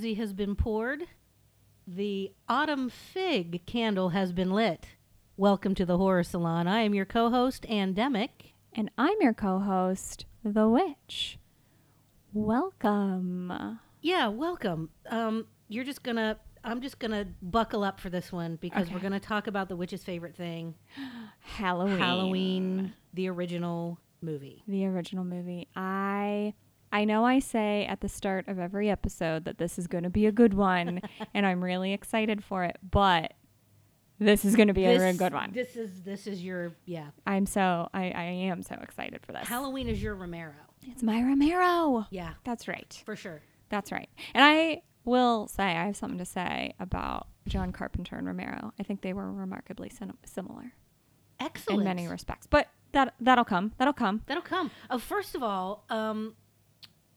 Pazuzi has been poured. The autumn fig candle has been lit. Welcome to the Horror Salon. I am your co host, Andemic. And I'm your co host, The Witch. Welcome. Yeah, welcome. Um, you're just gonna, I'm just gonna buckle up for this one because we're gonna talk about the witch's favorite thing Halloween. Halloween, the original movie. The original movie. I I know I say at the start of every episode that this is going to be a good one and I'm really excited for it, but this is going to be a real good one. This is this is your yeah. I'm so I I am so excited for this. Halloween is your Romero. it's my Romero. Yeah, That's right. for sure. That's right. And I will say I have something to say about John Carpenter and Romero. I think they were remarkably sim- similar Excellent. in many respects. But that that'll come. That'll come. That'll come. Oh, first of all, um,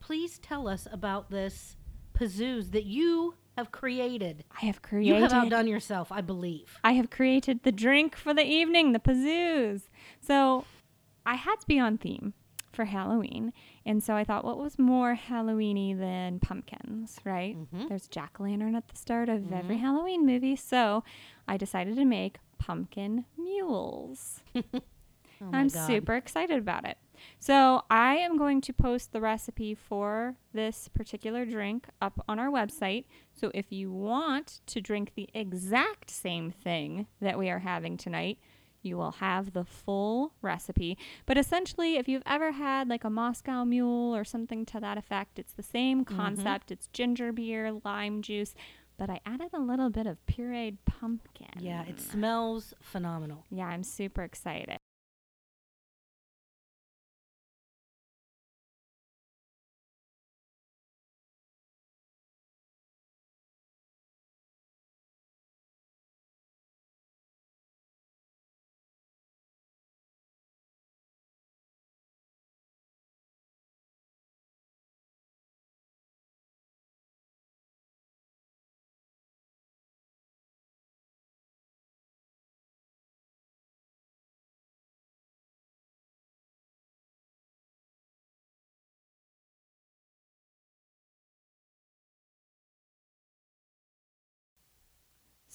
please tell us about this Pazoos that you have created. I have created You have outdone yourself, I believe. I have created the drink for the evening, the Pazoos. So I had to be on theme for Halloween. And so I thought, what was more Halloweeny than pumpkins, right? Mhm. There's jack o' lantern at the start of every Halloween movie. So I decided to make pumpkin mules. Oh I'm God. super excited about it. So I am going to post the recipe for this particular drink up on our website. So if you want to drink the exact same thing that we are having tonight, you will have the full recipe. But essentially, if you've ever had like a Moscow mule or something to that effect, it's the same mm-hmm. concept. It's ginger beer, lime juice, but I added a little bit of pureed pumpkin. Yeah, it smells phenomenal. Yeah, I'm super excited.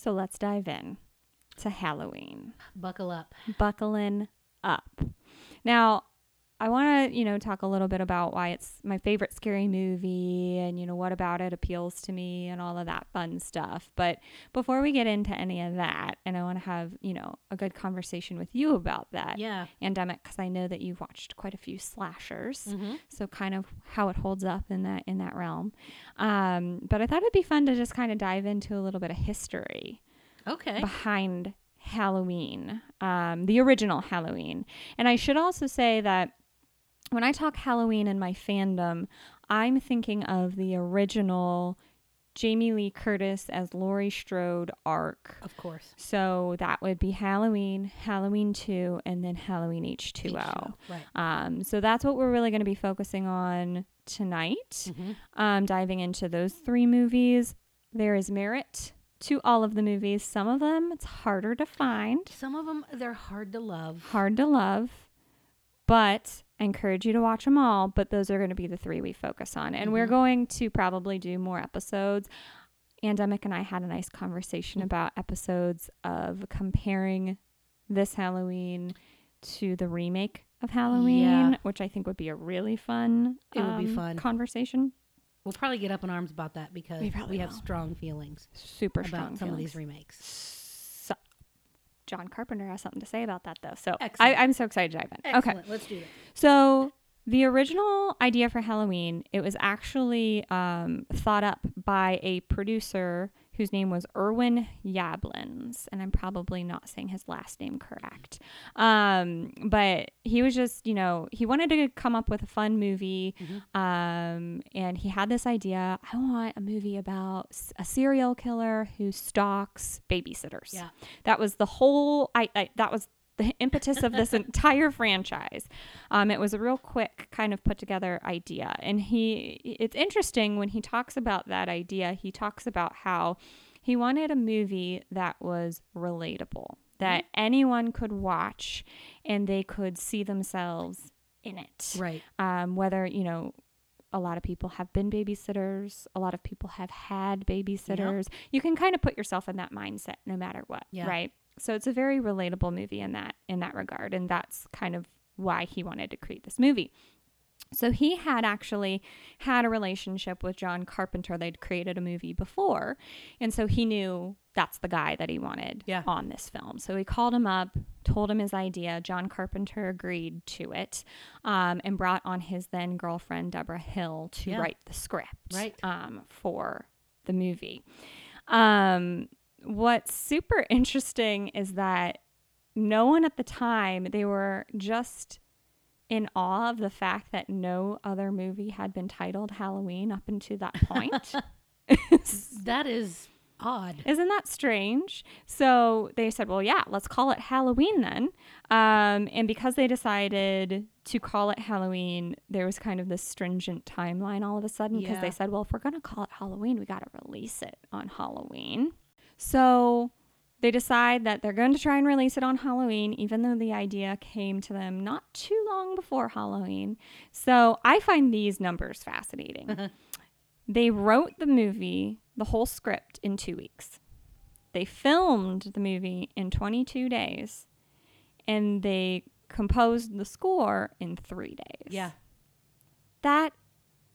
So let's dive in to Halloween. Buckle up. Buckling up. Now, I want to, you know, talk a little bit about why it's my favorite scary movie and, you know, what about it appeals to me and all of that fun stuff. But before we get into any of that, and I want to have, you know, a good conversation with you about that Yeah. Andemic because I know that you've watched quite a few slashers Mm-hmm. so kind of how it holds up in that in that realm um, but i thought it'd be fun to just kind of dive into a little bit of history Okay. behind halloween um, the original halloween and i should also say that when i talk halloween and my fandom i'm thinking of the original jamie lee curtis as laurie strode arc Of course. so that would be halloween halloween 2 and then halloween h2o H2O, Right. um, so that's what we're really going to be focusing on tonight, Mhm. um, diving into those three movies. There is merit to all of the movies. Some of them it's harder to find, Some of them, they're hard to love. hard to love, but I encourage you to watch them all. But those are going to be the three we focus on. And we're Mhm. going to probably do more episodes. And Andemic and I had a nice conversation about episodes of comparing this Halloween to the remake of Halloween, Yeah. which I think would be a really fun It would be um, fun. conversation. We'll probably get up in arms about that because We we, have strong feelings Super about strong some of these remakes. John Carpenter has something to say about that, though. So I, Excellent. I'm so excited to dive in. Okay. Let's do that. So the original idea for Halloween, it was actually um, thought up by a producer whose name was Irwin Yablans, and I'm probably not saying his last name correct. Um, but he was just, you know, he wanted to come up with a fun movie, um, and he had this idea: I want a movie about a serial killer who stalks babysitters. Yeah. That was the whole. I, I that was the impetus of this entire franchise. Um, it was a real quick kind of put together idea, and he. It's interesting when he talks about that idea. He talks about how he wanted a movie that was relatable, that anyone could watch, and they could see themselves in it Right. um, whether you know a lot of people have been babysitters. A lot of people have had babysitters. You can kind of put yourself in that mindset no matter what, Yeah. right? So it's a very relatable movie in that in that regard, and that's kind of why he wanted to create this movie. So he had actually had a relationship with John Carpenter. They'd created a movie before, and so he knew that's the guy that he wanted Yeah. on this film. So he called him up, told him his idea. John Carpenter agreed to it, um, and brought on his then girlfriend Debra Hill to Yeah. write the script Right. um, for the movie. Um, what's super interesting is that no one at the time they were just in awe of the fact that no other movie had been titled Halloween up until that point. That is odd. Isn't that strange? So they said, well, yeah, let's call it Halloween then. Um, and because they decided to call it Halloween, there was kind of this stringent timeline all of a sudden because Yeah. they said, well, if we're going to call it Halloween, we got to release it on Halloween. So they decide that they're going to try and release it on Halloween, even though the idea came to them not too long before Halloween. So I find these numbers fascinating. Mm-hmm. they wrote the movie, the whole script, in two weeks. They filmed the movie in 22 days, and they composed the score in three days. Yeah. That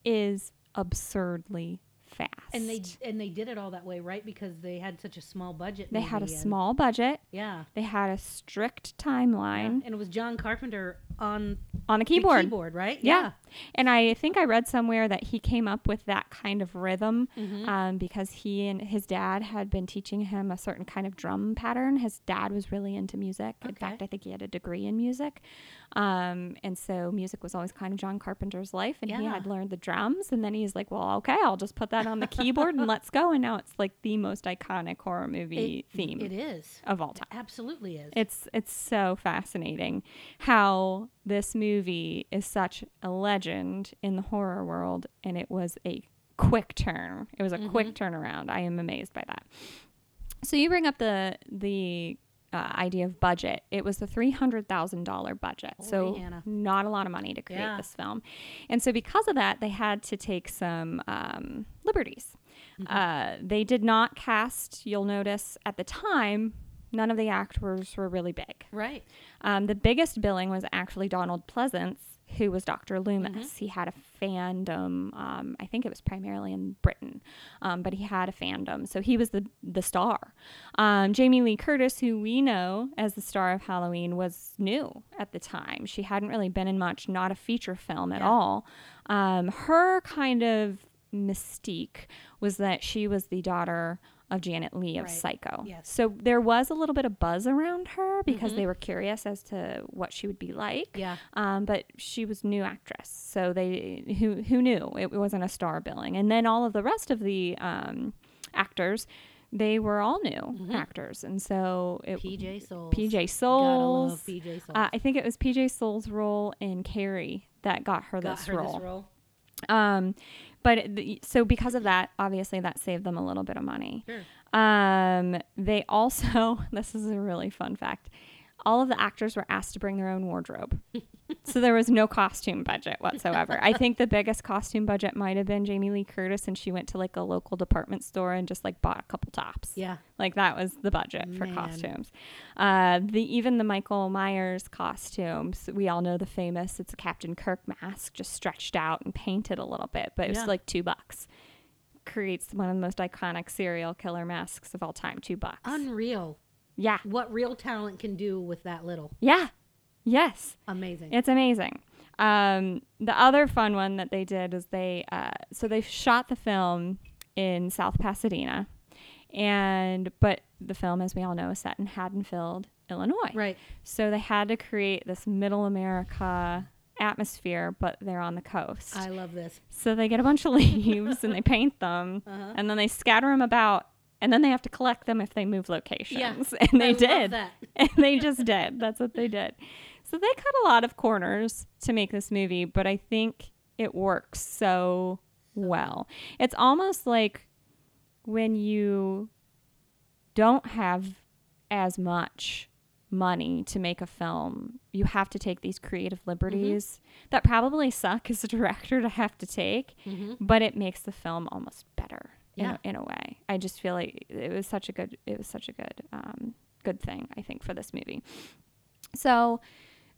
is absurdly fast. And they and they did it all that way, right? Because they had such a small budget. they had a small budget. Yeah. They had a strict yeah. timeline And it was John Carpenter on on a the keyboard. keyboard, right? Yeah. And I think I read somewhere that he came up with that kind of rhythm Mhm. um, because he and his dad had been teaching him a certain kind of drum pattern. His dad was really into music. In fact, I think he had a degree in music. Um, and so music was always kind of John Carpenter's life. And he had learned the drums. And then he's like, well, okay, I'll just put that on the keyboard and let's go. And now it's like the most iconic horror movie It- theme It is. of all time. Absolutely is. It's it's so fascinating how this movie is such a legend in the horror world and it was a quick turn. It was a quick turnaround. I am amazed by that. So you bring up the the uh, idea of budget. It was the three hundred thousand dollar budget, so Holy Hannah. not a lot of money to create Yeah. this film, and so because of that, they had to take some um, liberties. Uh, they did not cast. You'll notice at the time, none of the actors were really big. right. Um, the biggest billing was actually Donald Pleasence, who was Dr. Loomis. He had a fandom. Um, I think it was primarily in Britain, um, but he had a fandom, so he was the the star. Um, Jamie Lee Curtis, who we know as the star of Halloween, was new at the time. She hadn't really been in much, not a feature film at Yeah. all. Um, her kind of mystique was that she was the daughter of Janet Leigh of Right. Psycho. Yes. So there was a little bit of buzz around her because they were curious as to what she would be like. Yeah. Um, but she was new actress, so they who who knew it wasn't a star billing. And then all of the rest of the um, actors, they were all new actors, and so it, PJ Soles. PJ Gotta Soles. love PJ Soles. Uh, I think it was PJ Soles' role in Carrie that got her Got this her role. this role. Um, but so because of that, obviously that saved them a little bit of money. Sure. Um, they also, this is a really fun fact. All of the actors were asked to bring their own wardrobe. so there was no costume budget whatsoever. I think the biggest costume budget might have been Jamie Lee Curtis and she went to like a local department store and just like bought a couple tops. Yeah. Like that was the budget for costumes. Uh, the even the Michael Myers costumes, we all know the famous. It's a Captain Kirk mask, just stretched out and painted a little bit, but it was Yeah. like two bucks. Creates one of the most iconic serial killer masks of all time. Two bucks. Unreal. yeah, What real talent can do with that little. yeah, yes. Amazing. It's amazing. Um, the other fun one that they did is they uh, so they shot the film in South Pasadena, and but the film, as we all know, is set in Haddonfield, Illinois. right. So they had to create this Middle America atmosphere, but they're on the coast. I love this. so they get a bunch of leaves and they paint them, Uh-huh. and then they scatter them about. And then they have to collect them if they move locations. Yeah. And they I did and they just did. That's what they did. So they cut a lot of corners to make this movie, but I think it works so well. It's almost like when you don't have as much money to make a film you have to take these creative liberties that probably suck as a director to have to take, Mm-hmm. but it makes the film almost better in, a, in a way. I just feel like it was such a good it was such a good um, good thing I think for this movie. So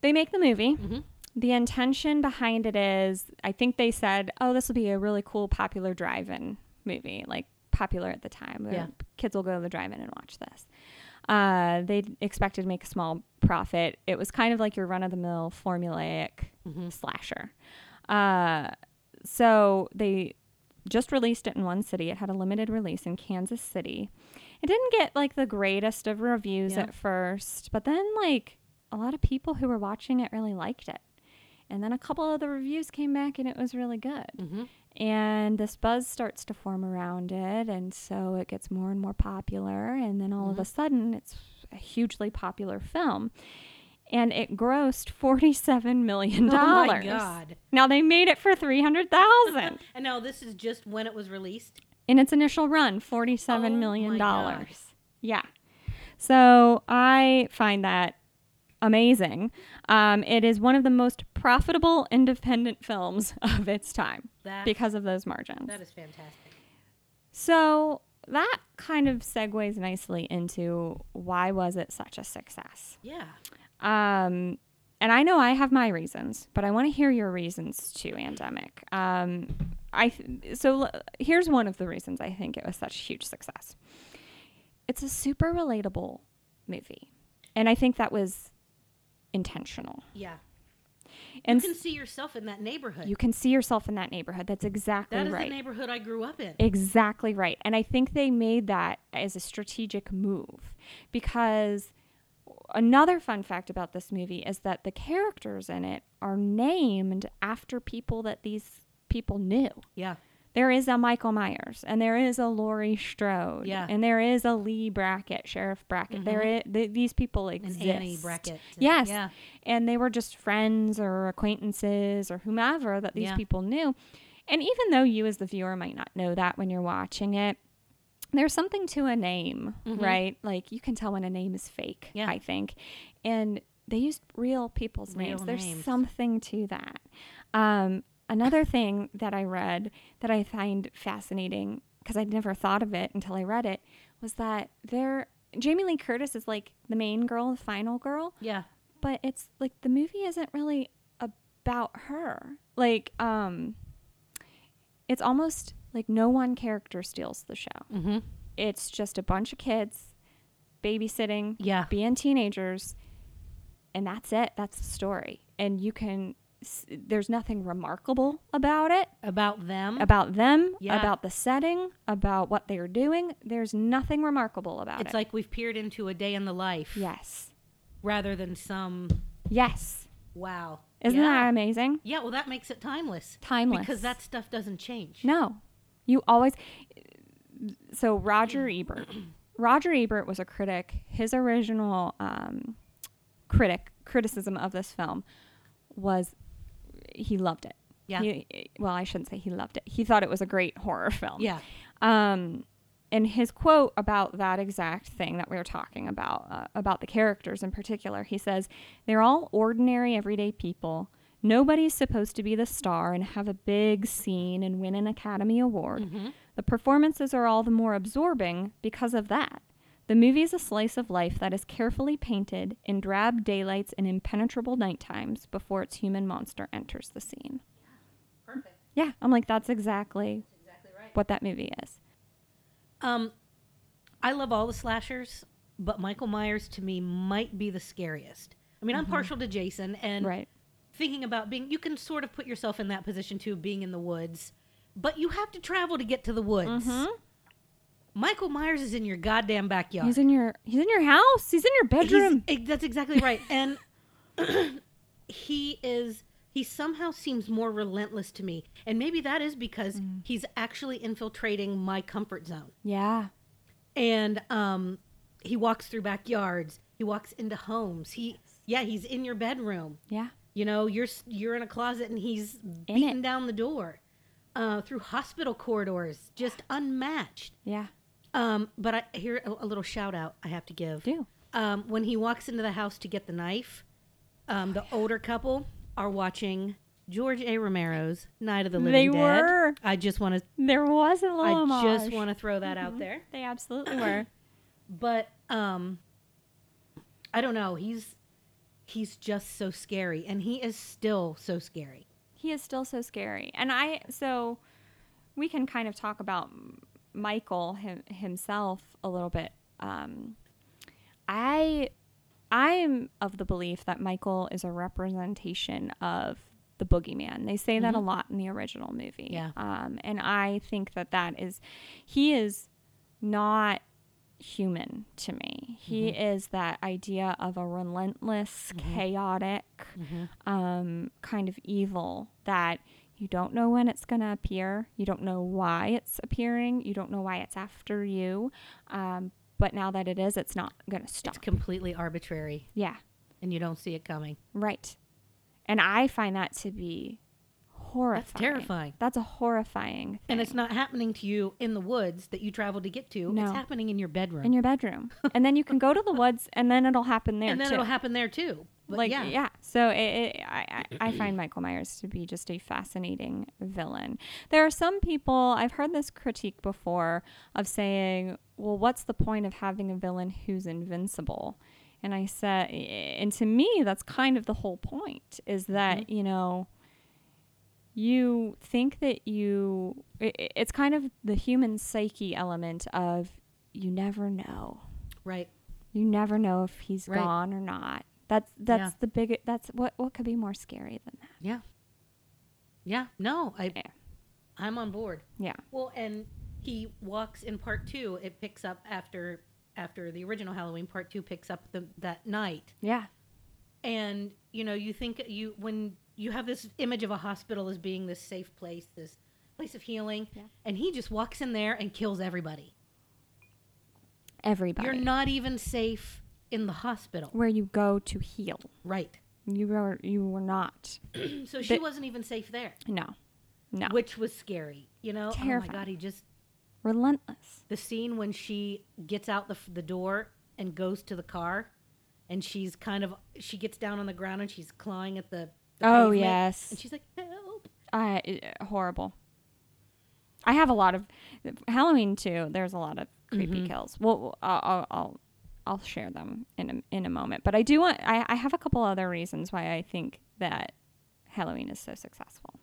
they make the movie. Mm-hmm. The intention behind it is I think they said, "Oh, this will be a really cool popular drive-in movie, like popular at the time. Yeah. Kids will go to the drive-in and watch this." Uh, they expected to make a small profit. It was kind of like your run-of-the-mill formulaic Mm-hmm. slasher. Uh, so they just released it in one city. It had a limited release in Kansas City. It didn't get like the greatest of reviews Yeah. at first, but then like a lot of people who were watching it really liked it. And then a couple of the reviews came back and it was really good. Mm-hmm. And this buzz starts to form around it. And so it gets more and more popular. And then all of a sudden, it's a hugely popular film. And it grossed $47 million. Oh my god! Now they made it for 300000 And now this is just when it was released. in its initial run, $47 oh million. Dollars. Yeah. So I find that amazing. Um, it is one of the most profitable independent films of its time That because of those margins. that is fantastic. So that kind of segues nicely into why was it such a success? Yeah. Um, and I know I have my reasons, but I want to hear your reasons too, Andemic. Um, I th- so l- here's one of the reasons I think it was such a huge success. It's a super relatable movie, and I think that was intentional. Yeah. And you can see yourself in that neighborhood. you can see yourself in that neighborhood. That's exactly right. that is right. the neighborhood I grew up in. Exactly right. And I think they made that as a strategic move because another fun fact about this movie is that the characters in it are named after people that these people knew. yeah. There is a Michael Myers and there is a Laurie Strode Yeah. and there is a Lee Brackett, Sheriff Brackett. There is, th- these people exist. And. Annie Brackett. Yes. Yeah. And they were just friends or acquaintances or whomever that these Yeah. people knew. And even though you as the viewer might not know that when you're watching it, there's something to a name, Mhm. right? Like you can tell when a name is fake, Yeah. I think. And they used real people's Real names. There's something to that. Um, another thing that I read that I find fascinating because I'd never thought of it until I read it was that there Jamie Lee Curtis is like the main girl, the final girl, Yeah. but it's like the movie isn't really about her. Like, um, it's almost like no one character steals the show. Mm-hmm. It's just a bunch of kids babysitting, Yeah. being teenagers, and that's it. That's the story. And you can, there's nothing remarkable about it, About them. about them, Yeah. about the setting, about what they're doing. There's nothing remarkable about it. it's like we've peered into a day in the life yes. rather than some Yes. wow. Isn't yeah. that amazing? Yeah, well that makes it timeless. Timeless. Because that stuff doesn't change. No, you always. So Roger Ebert, Roger Ebert was a critic. His original um, critic criticism of this film was he loved it. Yeah. He, well, I shouldn't say he loved it. He thought it was a great horror film. Yeah. Um, and his quote about that exact thing that we were talking about, uh, about the characters in particular, he says, They're all ordinary, everyday people. Nobody's supposed to be the star and have a big scene and win an Academy Award. Mm-hmm. The performances are all the more absorbing because of that. The movie is a slice of life that is carefully painted in drab daylights and impenetrable night times before its human monster enters the scene. Perfect. Yeah, I'm like, that's exactly Exactly right. what that movie is. Um, I love all the slashers, but Michael Myers to me might be the scariest. I mean, I'm partial to Jason, and Right. thinking about being, you can sort of put yourself in that position too, being in the woods, but you have to travel to get to the woods. Mhm. Michael Myers is in your goddamn backyard. He's in your he's in your house. He's in your bedroom. that's exactly right. And he is he somehow seems more relentless to me. And maybe that is because Mm. he's actually infiltrating my comfort zone. yeah. And um he walks through backyards. He walks into homes. He yeah, he's in your bedroom. Yeah. You know, you're you're in a closet and he's it. beating down the door. Uh, through hospital corridors, just unmatched. Yeah. Um, but I here a, a little shout out I have to give Do. um, when he walks into the house to get the knife, um, the older couple are watching George A. Romero's Night of the Living They Dead. were. I just want to. There was a little I homage. just want to throw that out Mhm. there. They absolutely were. But um, I don't know. He's he's just so scary, and he is still so scary. he is still so scary. And I, so we can kind of talk about Michael him, himself a little bit. Um, I, I am of the belief that Michael is a representation of the boogeyman. They say that a lot in the original movie. Yeah. Um, and I think that that is, he is not human to me. He is that idea of a relentless, chaotic, um, kind of evil that you don't know when it's going to appear. You don't know why it's appearing. You don't know why it's after you. Um, but now that it is, it's not going to stop. It's completely arbitrary, yeah, and you don't see it coming. right. And I find that to be horrifying. That's terrifying. That's a horrifying thing. And it's not happening to you in the woods that you traveled to get to. No. It's happening in your bedroom. in your bedroom. and then you can go to the woods and then it'll happen there and then too. it'll happen there too. But like yeah. yeah, so it, it, I, I I find michael myers to be just a fascinating villain there are some people i've heard this critique before of saying well what's the point of having a villain who's invincible and i said and to me that's kind of the whole point is that Mm-hmm. you know you think that you it, it's kind of the human psyche element of you never know Right. you never know if he's Right. gone or not. That's that's Yeah. the big. That's what what could be more scary than that? Yeah. Yeah. No, I Yeah. I'm on board. Yeah, Well, and he walks in part two. It picks up after after the original Halloween. Part two picks up the, that night, yeah, and you know you think you when you have this image of a hospital as being this safe place, this place of healing, Yeah. and he just walks in there and kills everybody. everybody. You're not even safe in the hospital, where you go to heal. right? You were you were not. so she But- wasn't even safe there, No, no. which was scary. You know, oh my god, he just Relentless. the scene when she gets out the, the door and goes to the car and she's kind of she gets down on the ground and she's clawing at the Oh pavement, yes, and she's like help I uh, horrible. I have a lot of Halloween too. There's a lot of creepy Mhm. kills. Well, I'll, I'll I'll share them in a, in a moment. But I do want. I, I have a couple other reasons why I think that Halloween is so successful.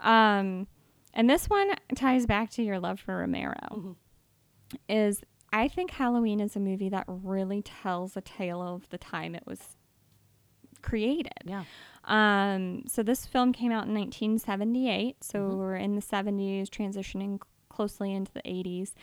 Um, and this one ties back to your love for Romero. Mhm. Is I think Halloween is a movie that really tells a tale of the time it was created. yeah Um, so this film came out in 1978. So Mhm. we're in the 70s, transitioning closely into the 80s.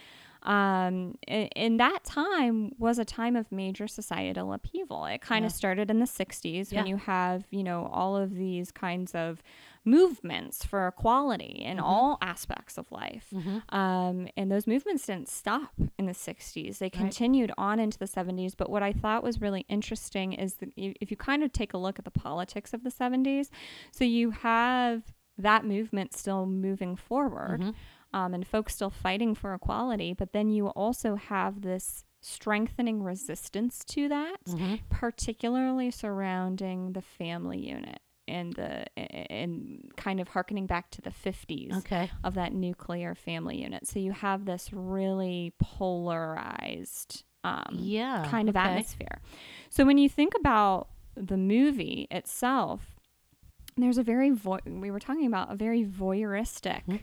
Um, and, that time was a time of major societal upheaval. It kind Yeah. of started in the 60s when you have, you know, all of these kinds of movements for equality in Mhm. all aspects of life. mm-hmm. Um, and those movements didn't stop in the 60s. They continued on into the 70s. But what I thought was really interesting is that if you kind of take a look at the politics of the 70s, so you have that movement still moving forward Mhm. um, and folks still fighting for equality. But then you also have this strengthening resistance to that, Mhm. particularly surrounding the family unit. And the and kind of harkening back to the 50s okay of that nuclear family unit. So you have this really polarized um, yeah kind of okay. atmosphere. So when you think about the movie itself, there's a very vo- we were talking about a very voyeuristic Mhm.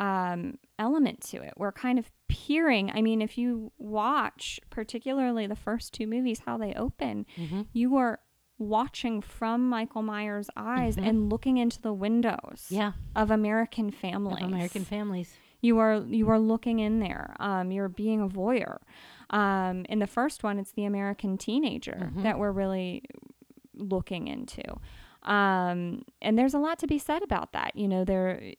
um, element to it. We're kind of peering. I mean, if you watch particularly the first two movies, how they open, Mhm. you are watching from Michael Myers' eyes Mhm. and looking into the windows yeah of American of families. American families You are you are looking in there. Um, you're being a voyeur. Um, in the first one, it's the American teenager Mhm. that we're really looking into. Um, and there's a lot to be said about that. You know, there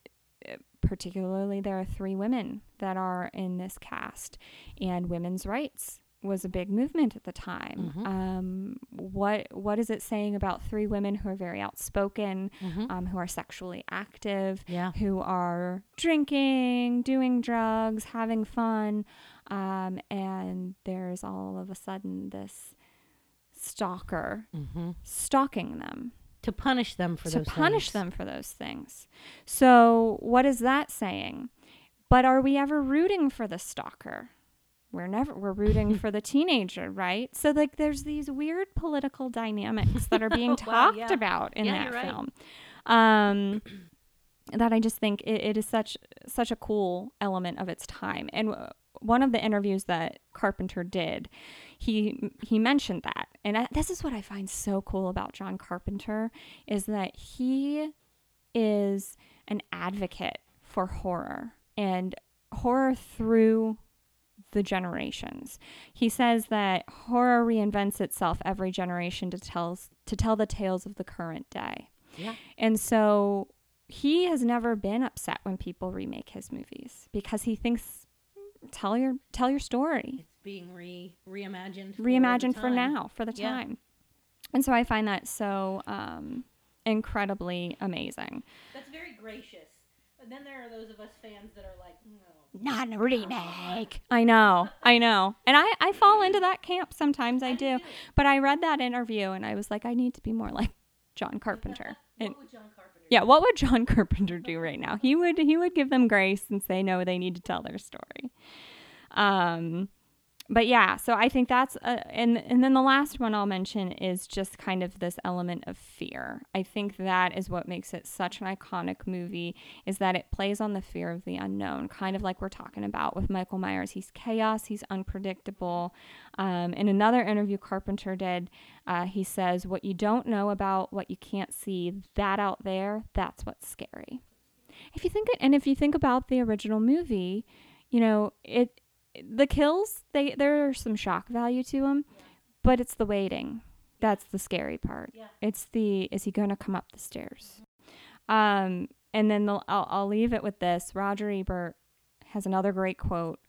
particularly there are three women that are in this cast, and women's rights was a big movement at the time. Mhm. Um, what what is it saying about three women who are very outspoken, Mhm. um, who are sexually active, yeah who are drinking, doing drugs, having fun, um, and there's all of a sudden this stalker Mm-hmm. stalking them To punish them for to those punish things. them for those things. So, what is that saying? But are we ever rooting for the stalker? We're never we're rooting for the teenager, right? So like there's these weird political dynamics that are being Wow, talked yeah. about in Yeah, that right. film. Um that I just think it, it is such such a cool element of its time. And w- one of the interviews that Carpenter did, he he mentioned that, and I, this is what I find so cool about John Carpenter is that he is an advocate for horror and horror through the generations. He says that horror reinvents itself every generation to tell to tell the tales of the current day. Yeah. And so he has never been upset when people remake his movies because he thinks tell your tell your story. It's being re reimagined. for Reimagined for now, for the Yeah. time. And so I find that so um incredibly amazing. That's very gracious. But then there are those of us fans that are like. Not a remake. I know. I know. And I, I fall into that camp sometimes. I do. But I read that interview and I was like, I need to be more like John Carpenter. And What would John Carpenter yeah, what would John Carpenter do right now? He would he would give them grace and say no, they need to tell their story. Um but yeah, so I think that's uh, and and then the last one I'll mention is just kind of this element of fear. I think that is what makes it such an iconic movie is that it plays on the fear of the unknown, kind of like we're talking about with Michael Myers. He's chaos, he's unpredictable. Um, in another interview Carpenter did, uh, he says, "What you don't know about what you can't see, that out there, that's what's scary." If you think and if you think about the original movie, you know it the kills they there's some shock value to them but it's the waiting that's the scary part. Yeah. it's the is he going to come up the stairs? Um and then the, I'll, I'll leave it with this. Roger ebert has another great quote.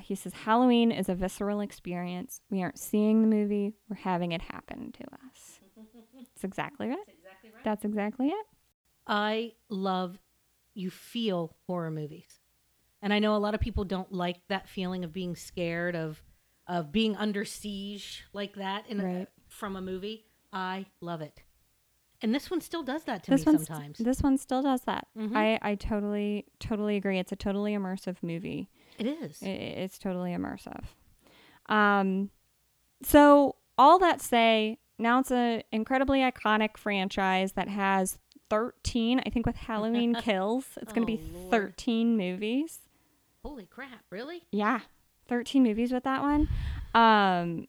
He says halloween is a visceral experience. We aren't seeing the movie we're having it happen to us. That's exactly right. Exactly right. that's exactly it. I love you feel horror movies. And I know a lot of people don't like that feeling of being scared of of being under siege like that in a, from a movie. I love it. And this one still does that to this me sometimes. this one still does that Mhm. i i totally totally agree it's a totally immersive movie it is. I- it's totally immersive. Um, so all that say, now it's an incredibly iconic franchise that has 13. I think with Halloween Kills, it's going to Oh, be Lord. 13 movies. Holy crap, really? Yeah, 13 movies with that one. Um,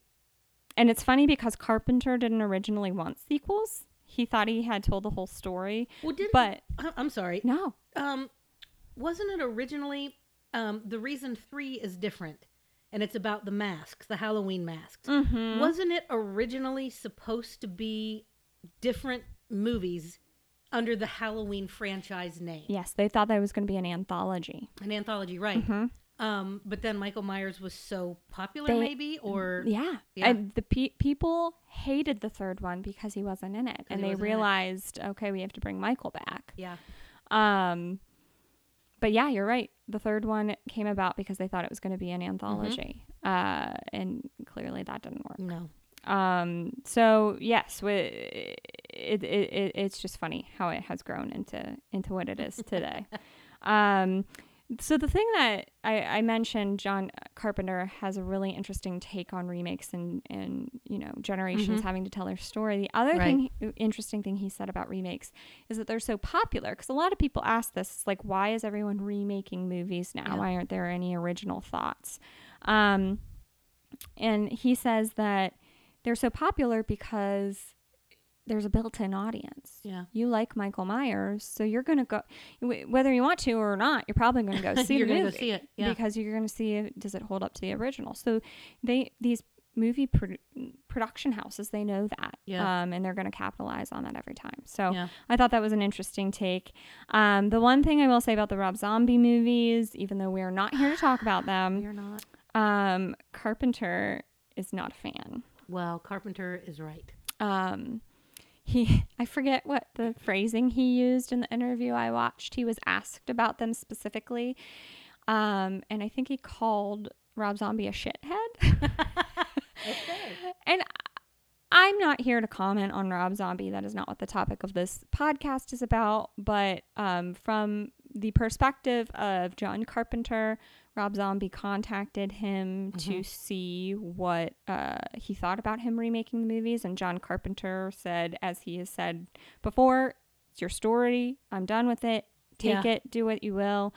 and it's funny because Carpenter didn't originally want sequels. He thought he had told the whole story, Well, did but I- I'm sorry. no. Um, wasn't it originally um, the reason three is different, and it's about the masks, the Halloween masks? Mm-hmm. Wasn't it originally supposed to be different movies under the Halloween franchise name? Yes, they thought that was going to be an anthology. An anthology, right? Mhm. Um, but then Michael Myers was so popular, They- maybe, or Yeah. Yeah. And the pe- people hated the third one because he wasn't in it. And they wasn't in it. realized, okay, we have to bring Michael back. yeah, Um, but yeah, you're right. The third one came about because they thought it was going to be an anthology. Uh, and clearly that didn't work. no, Um, so yes, it, it, it, it's just funny how it has grown into, into what it is today. um, so the thing that I, I mentioned, John Carpenter has a really interesting take on remakes and, and you know generations Mhm. having to tell their story. The other Right. thing, interesting thing he said about remakes is that they're so popular because a lot of people ask this, it's like, why is everyone remaking movies now? Yeah. Why aren't there any original thoughts? Um, and he says that they're so popular because there's a built-in audience. yeah. You like Michael Myers, so you're gonna go, whether you want to or not. You're probably gonna go see You're the go see it, yeah. because you're gonna see if, does it hold up to the original. So they these movie produ- production houses they know that, Yeah. um, and they're gonna capitalize on that every time. So Yeah. I thought that was an interesting take. Um, the one thing I will say about the Rob Zombie movies, even though we are not here to talk about them, You're not. um, Carpenter is not a fan. Well, Carpenter is right. Um, he, I forget what the phrasing he used in the interview I watched. He was asked about them specifically, um, and I think he called Rob Zombie a shithead. Okay. and I'm not here to comment on Rob Zombie. That is not what the topic of this podcast is about. But um, from the perspective of John Carpenter, Rob Zombie contacted him to see what uh, he thought about him remaking the movies. And John Carpenter said, as he has said before, it's your story. I'm done with it. Take Yeah. it, do what you will.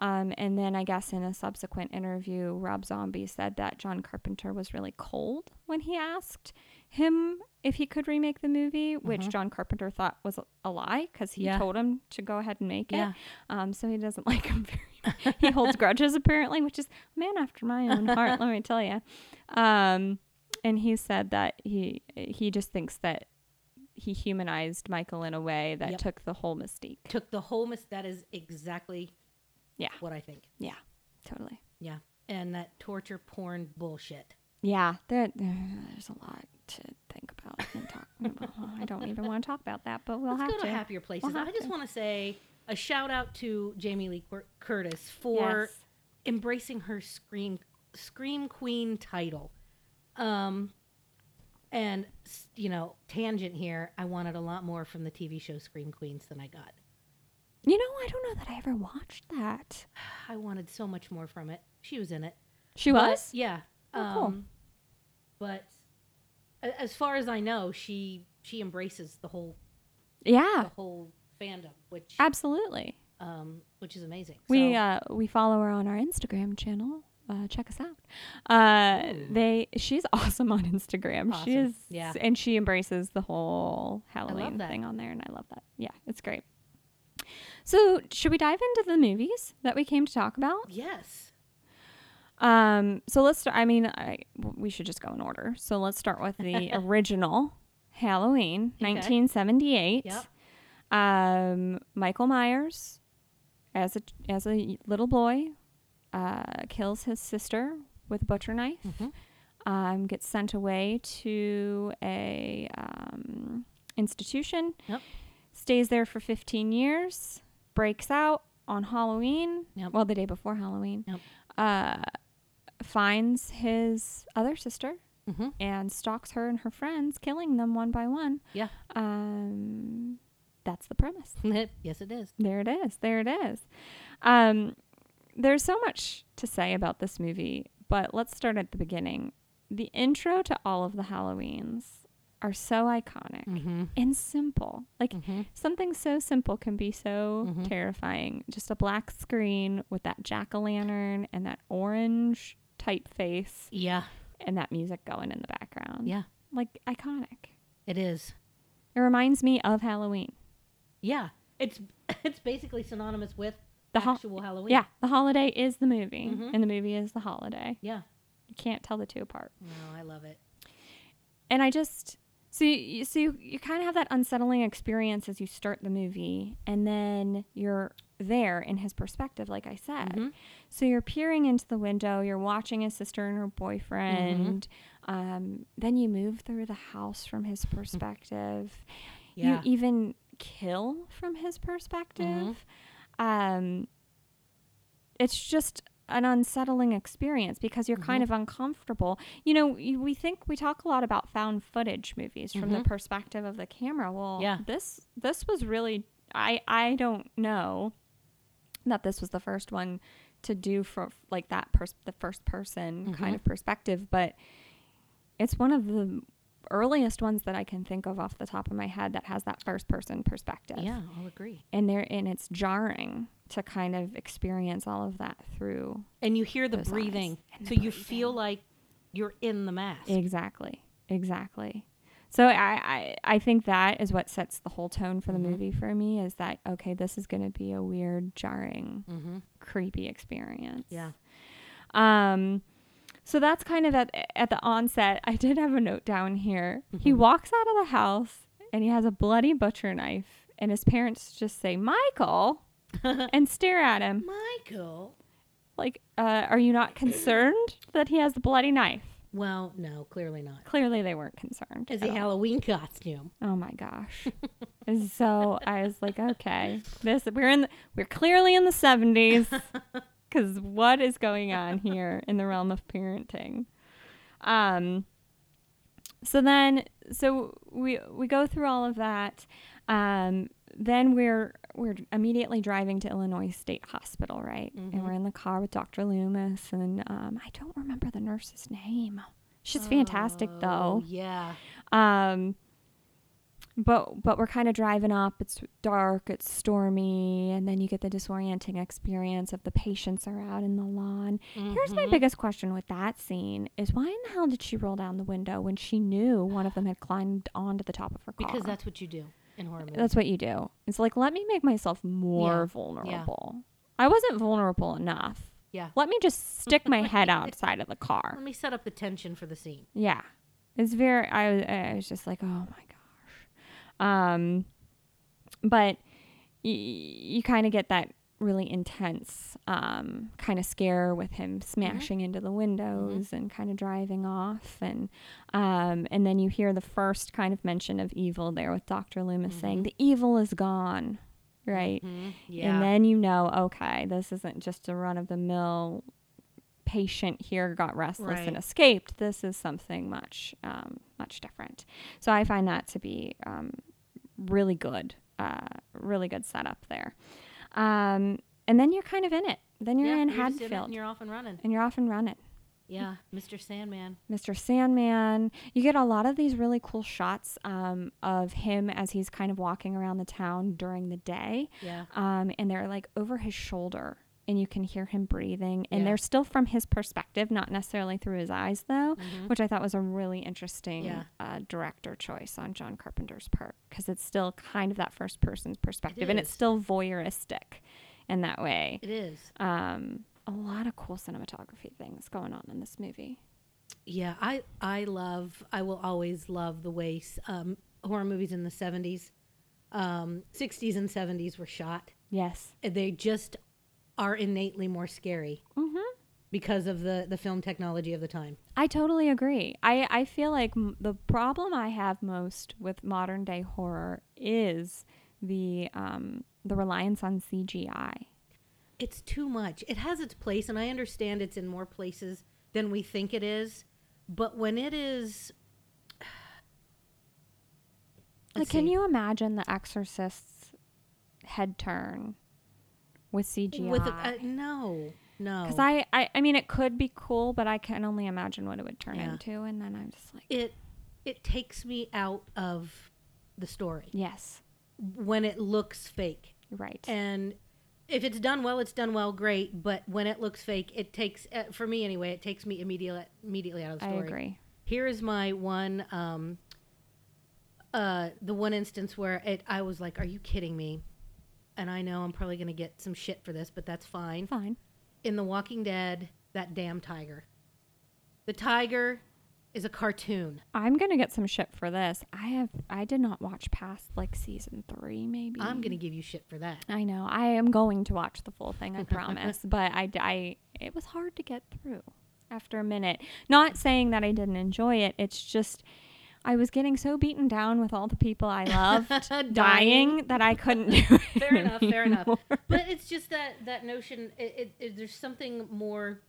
Um, and then I guess in a subsequent interview, Rob Zombie said that John Carpenter was really cold when he asked him if he could remake the movie, which John Carpenter thought was a, lie because he Mm-hmm. Yeah. told him to go ahead and make Yeah. it. Um, so he doesn't like him very He holds grudges apparently, which is a man after my own heart, let me tell you. Um, and he said that he he just thinks that he humanized Michael in a way that Yep. took the whole mystique. Took the whole mis- that is exactly Yeah. what I think. Yeah, totally. Yeah. And that torture porn bullshit. Yeah, there, there's a lot to think about and talk about. I don't even want to talk about that, but we'll Let's have go to, to. happier places. have I just want to say a shout out to Jamie Lee Cur- Curtis for Yes. embracing her scream scream queen title. Um, and you know, tangent here. I wanted a lot more from the TV show Scream Queens than I got. You know, I don't know that I ever watched that. I wanted so much more from it. She was in it. She But, was? yeah. Oh, cool. um, But as far as I know, she she embraces the whole Yeah, the whole fandom, which absolutely. um, which is amazing. We So- uh, we follow her on our Instagram channel. Uh, check us out. Uh, they she's awesome on Instagram. She is, Yeah. and she embraces the whole Halloween thing on there, and I love that. Yeah, it's great. So, should we dive into the movies that we came to talk about? yes. Um, so let's. I mean, I, we should just go in order. So let's start with the original Halloween, Okay. 1978. Yep. Um, Michael Myers, as a as a little boy, uh, kills his sister with a butcher knife. Mhm. Um, gets sent away to a um, institution. Yep. Stays there for 15 years. Breaks out on Halloween. Yep. Well, the day before Halloween. Yep. Uh, finds his other sister Mm-hmm. and stalks her and her friends, killing them one by one. Yeah. Um, that's the premise. yes, it is. There it is. There it is. Um, there's so much to say about this movie, but let's start at the beginning. The intro to all of the Halloweens are so iconic Mm-hmm. and simple. Like Mm-hmm. something so simple can be so Mhm. terrifying. Just a black screen with that jack o' lantern and that orange typeface Yeah. and that music going in the background. Yeah. Like iconic. It is. It reminds me of Halloween. Yeah. It's it's basically synonymous with The ho- actual Halloween. Yeah, the holiday is the movie, Mhm. and the movie is the holiday. Yeah. You can't tell the two apart. No, I love it. And I just so you, so you, you kind of have that unsettling experience as you start the movie, and then you're there in his perspective, like I said. Mhm. So you're peering into the window, you're watching his sister and her boyfriend. Um, then you move through the house from his perspective. Yeah. You even kill from his perspective. Um, it's just an unsettling experience because you're kind of uncomfortable. You know, we think we talk a lot about found footage movies from the Mhm. perspective of the camera. Well, Yeah. this this was really I I don't know that this was the first one to do for like that pers- the first person kind Mhm. of perspective, but it's one of the earliest ones that I can think of off the top of my head that has that first person perspective Yeah, I'll agree. and there and it's jarring to kind of experience all of that through And you hear the breathing, And so the you feel like you're in the mask. exactly exactly so I, I i think that is what sets the whole tone for the Mhm. movie for me is that okay this is going to be a weird jarring mm-hmm. creepy experience Yeah. um so that's kind of at at the onset i did have a note down here he Mhm. walks out of the house and he has a bloody butcher knife and his parents just say michael and stare at him Michael. Like, uh, are you not concerned that he has the bloody knife? Well, no, clearly not. Clearly, they weren't concerned. Is all. Halloween costume. Oh my gosh! And so I was like, okay, this we're in. The, we're clearly in the seventies because what is going on here in the realm of parenting? Um. so then so we we go through all of that um then we're we're immediately driving to Illinois State Hospital, right? Mhm. And we're in the car with Dr. Loomis, and um, I don't remember the nurse's name. She's fantastic, Oh, though. Yeah. Um, but but we're kind of driving up. It's dark. It's stormy, and then you get the disorienting experience of the patients are out in the lawn. Here's my Mhm. biggest question with that scene: is why in the hell did she roll down the window when she knew one of them had climbed onto the top of her car? Because that's what you do in horror movies. That's what you do. It's like, let me make myself more vulnerable. yeah. I wasn't vulnerable enough. Yeah. Let me just stick my head outside of the car. Let me set up the tension for the scene. Yeah. It's very, I, was- I was just like, oh my. Um, but y- you kind of get that really intense um, kind of scare with him smashing into the windows and kind of driving off and um, and then you hear the first kind of mention of evil there with Dr. Loomis saying the evil is gone right Mhm. Yeah. and then you know okay this isn't just a run of the mill patient here got restless and escaped this is something much um, much different so I find that to be um, really good uh, really good setup there um, and then you're kind of in it then you're yeah, in you're just it Haddonfield and you're off and running. and you're off and running Yeah, Mr. Sandman. Mr. Sandman. You get a lot of these really cool shots um, of him as he's kind of walking around the town during the day. Yeah. Um, and they're like over his shoulder, and you can hear him breathing. And Yeah. they're still from his perspective, not necessarily through his eyes, though, Mhm. which I thought was a really interesting Yeah. uh, director choice on John Carpenter's part because it's still kind of that first person's perspective, and it's still voyeuristic in that way. It is. Um, a lot of cool cinematography things going on in this movie. Yeah, I I love. I will always love the way um, horror movies in the seventies, um, sixties, and seventies were shot. Yes. They just are innately more scary Mm-hmm. because of the the film technology of the time. I totally agree. I, I feel like m- the problem I have most with modern day horror is the um, the reliance on CGI. It's too much. It has its place, and I understand it's in more places than we think it is. But when it is, Like, can you imagine The Exorcist's head turn with CGI? with uh, no, no, Because I, I, I mean, it could be cool, but I can only imagine what it would turn Yeah. into, and then I'm just like, it it takes me out of the story yes, when it looks fake. right, And if it's done well, it's done well, great. But when it looks fake, it takes uh, for me anyway. It takes me immediately immediately out of the story. I agree. Here is my one, um, uh, the one instance where it I was like, "Are you kidding me?" And I know I'm probably gonna get some shit for this, but that's fine. Fine. In The Walking Dead, that damn tiger. The tiger is a cartoon. I'm gonna get some shit for this. I have, I did not watch past like season three, maybe. I'm gonna give you shit for that. I know. I am going to watch the full thing, I promise. but I, I, it was hard to get through after a minute. Not saying that I didn't enjoy it. It's just I was getting so beaten down with all the people I loved dying, that I couldn't do it. fair enough fair enough but it's just that that notion it, it, it- there's something more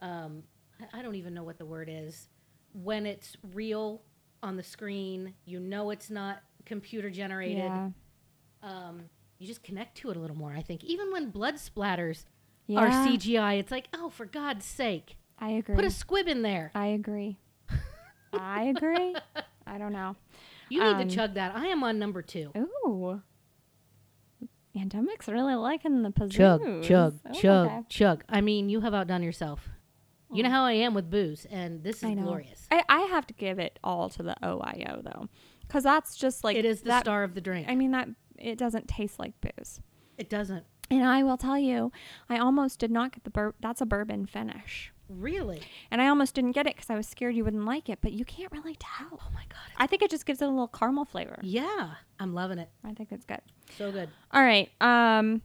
um I- i don't even know what the word is when it's real on the screen you know it's not computer generated Yeah. um you just connect to it a little more i think even when blood splatters Yeah. are cgi it's like oh for god's sake I agree. put a squib in there I agree. I agree. I don't know. you need Um, to chug that i am on number two Ooh. Andemic's really liking the pozoos. chug chug Oh, chug okay. chug i mean you have outdone yourself you know how i am with booze and this is I glorious I, I have to give it all to the OIO though, because that's just like it is the that. star of the drink. I mean that it doesn't taste like booze. it doesn't And I will tell you, I almost did not get the bur- that's a bourbon finish, really. and I almost didn't get it because I was scared you wouldn't like it. But you can't really tell. Oh my god. I think it just gives it a little caramel flavor. Yeah, I'm loving it. I think it's good. So good. All right. Um,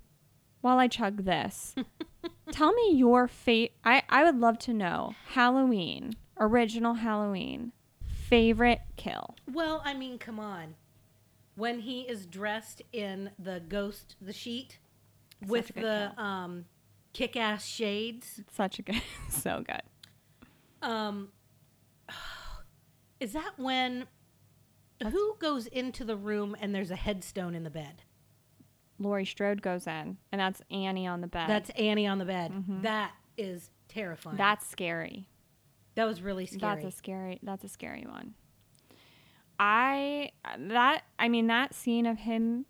while I chug this, tell me your fate. I I would love to know Halloween, original Halloween, favorite kill. Well, I mean, come on. When he is dressed in the ghost, the sheet, Such with the the um, kick-ass shades. Such a good, so good. Um, Is that when who goes into the room and there's a headstone in the bed? Laurie Strode goes in, and that's Annie on the bed. That's Annie on the bed. Mhm. That is terrifying. that's scary. that was really scary. That's a scary. That's a scary one. I that I mean that scene of him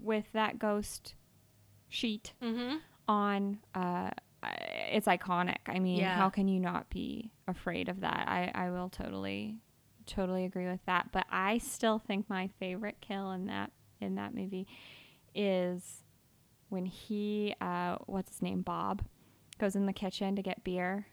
with that ghost sheet mm-hmm. On uh it's iconic. I mean, Yeah. how can you not be afraid of that? I I will totally totally agree with that, but I still think my favorite kill in that in that movie is when he uh what's his name Bob goes in the kitchen to get beer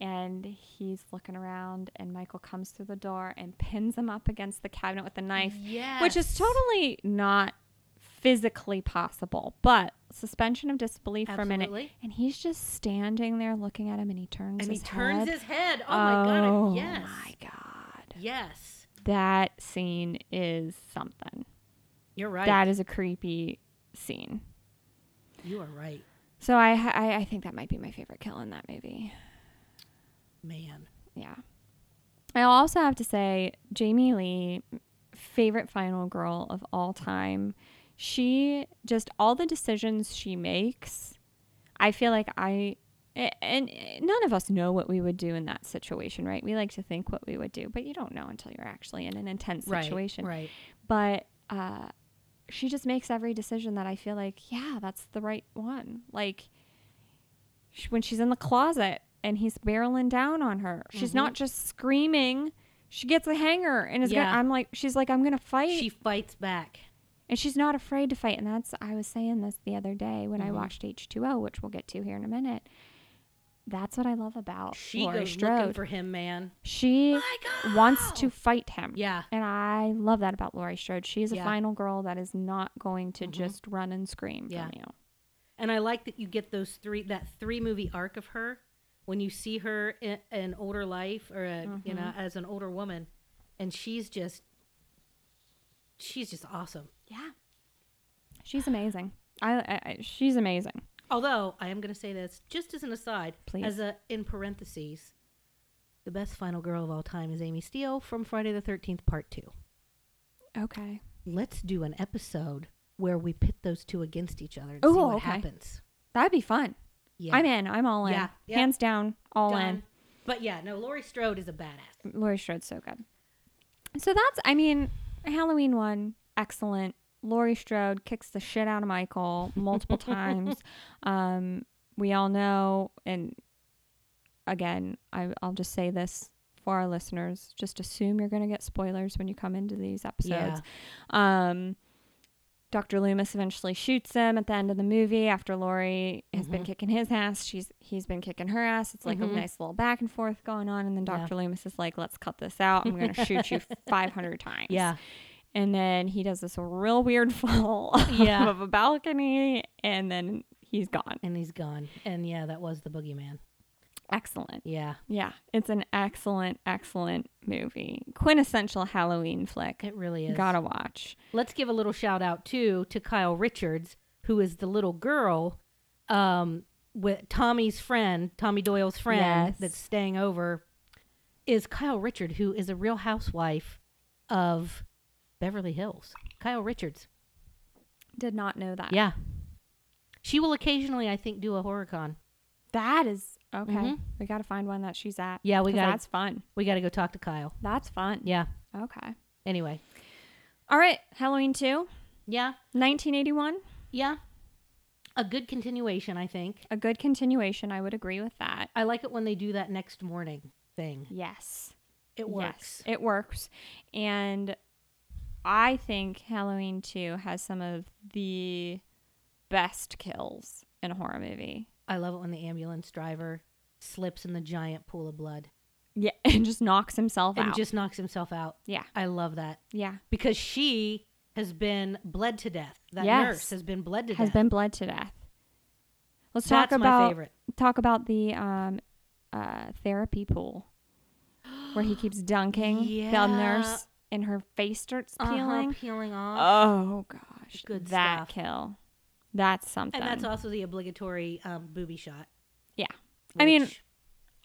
and he's looking around and Michael comes through the door and pins him up against the cabinet with a knife Yeah. which is totally not physically possible, but suspension of disbelief for a minute. And he's just standing there looking at him, and he turns And he his turns head. his head. Oh, my god. Oh Yes. my god, Yes. that scene is something. You're right. That is a creepy scene. you are right. So I, I I think that might be my favorite kill in that movie. Man. Yeah. I'll also have to say, Jamie Lee, favorite final girl of all time. She just, all the decisions she makes, I feel like I and none of us know what we would do in that situation, right? We like to think what we would do, but you don't know until you're actually in an intense situation. Right. Right. But uh, she just makes every decision that I feel like, yeah, that's the right one. Like sh- when she's in the closet and he's barreling down on her, she's Mhm. not just screaming. She gets a hanger and is Yeah. gonna, I'm like, she's like, I'm gonna fight, She fights back. And she's not afraid to fight. And that's I was saying this the other day when I Mhm. watched H2O, which we'll get to here in a minute. That's what I love about She Laurie goes looking Strode. for him, man. she wants to fight him. Yeah. And I love that about Laurie Strode. She's a Yeah. final girl that is not going to Mhm. just run and scream Yeah. from you. And I like that you get those three that three movie arc of her when you see her in an older life or a, you know Mm-hmm. as an older woman, and she's just she's just awesome. Yeah. She's amazing. I, I, I she's amazing. Although I am going to say this just as an aside, Please. as a in parentheses, the best final girl of all time is Amy Steele from Friday the Thirteenth Part Two. Okay. Let's do an episode where we pit those two against each other and see what okay. happens. That'd be fun. Yeah, I'm in. I'm all in. Yeah, yeah. Hands down, all Done. But yeah, no, Laurie Strode is a badass. Laurie Strode's so good. So that's I mean, Halloween one, excellent. Laurie Strode kicks the shit out of Michael multiple times. Um, we all know, and again, I, I'll just say this for our listeners: just assume you're going to get spoilers when you come into these episodes. Um, Dr. Loomis eventually shoots him at the end of the movie after Laurie has been Mhm. kicking his ass. She's he's been kicking her ass. It's like Mhm. a nice little back and forth going on, and then Yeah. Dr. Loomis is like, "Let's cut this out. I'm going to shoot you 500 times." Yeah, and then he does this real weird fall Yeah. of a balcony, and then he's gone. and he's gone. And yeah, that was the boogeyman. Excellent. Yeah, Yeah, it's an excellent, excellent movie. Quintessential Halloween flick. it really is. Gotta watch. Let's give a little shout out too to Kyle Richards, who is the little girl, um, with Tommy's friend, Tommy Doyle's friend Yes. that's staying over, is Kyle Richard, who is a Real Housewife of Beverly Hills. Kyle Richards. Did not know that. Yeah. She will occasionally, I think, do a horror con. That is okay. Mhm. We got to find one that she's at. Yeah, we gotta- That's fun. We got to go talk to Kyle. That's fun. Yeah. Okay. Anyway. All right. Halloween two, Yeah. 1981. Yeah. A good continuation, I think. A good continuation. I would agree with that. I like it when they do that next morning thing. Yes. It works. Yes, it works. And I think Halloween 2 has some of the best kills in a horror movie. I love it when the ambulance driver slips in the giant pool of blood Yeah, and just knocks himself and out. just knocks himself out. yeah, I love that yeah. because she has been bled to death. That Yes. nurse has been bled to death. Has death. been bled to death. Let's That's talk my about favorite. talk about the um, uh, therapy pool where he keeps dunking Yeah. the nurse and her face starts Uh-huh, peeling. peeling off. Oh gosh, Good that stuff. kill. That's something. and that's also the obligatory um, booby shot. Yeah. I mean,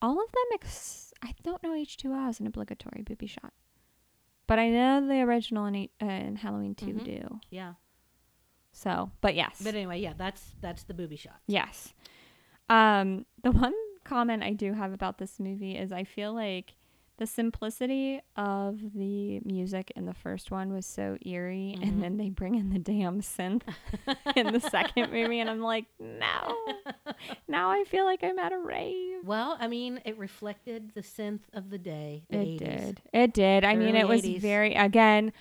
all of them ex- I don't know H2O is an obligatory booby shot. But I know the original in, uh, in Halloween 2 Mhm. do. Yeah. So, but yes. But anyway, yeah, that's that's the booby shot. Yes. Um, the one comment I do have about this movie is I feel like the simplicity of the music in the first one was so eerie, Mhm. and then they bring in the damn synth in the second movie, and I'm like, no. Now I feel like I'm at a rave. Well, I mean, it reflected the synth of the day. The It 80s. did. It did. I mean, Early it was 80s. very again.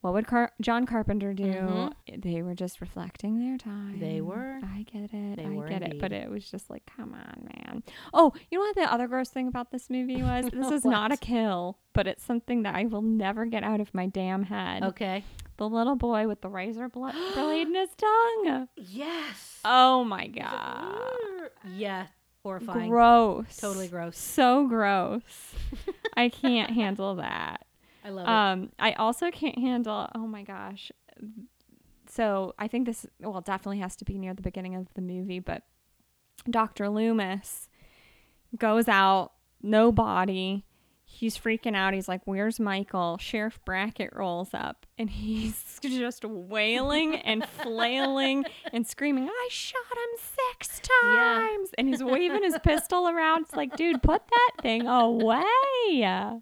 What would Car- John Carpenter do? Mhm. They were just reflecting their time. They were. I get it. They I get it. But it was just like, come on, man. Oh, you know what? The other gross thing about this movie was this is not a kill, but it's something that I will never get out of my damn head. Okay. The little boy with the razor bl- blade in his tongue. Yes. Oh my god. Yeah. Horrifying. Gross. Totally gross. So gross. I can't handle that. I love it. Um, I also can't handle. Oh my gosh. So I think this well definitely has to be near the beginning of the movie, but Dr. Loomis goes out, no body. He's freaking out. He's like, "Where's Michael?" Sheriff Brackett rolls up, and he's just wailing and flailing and screaming, "I shot him six Yeah. times!" And he's waving his pistol around. It's like, dude, put that thing away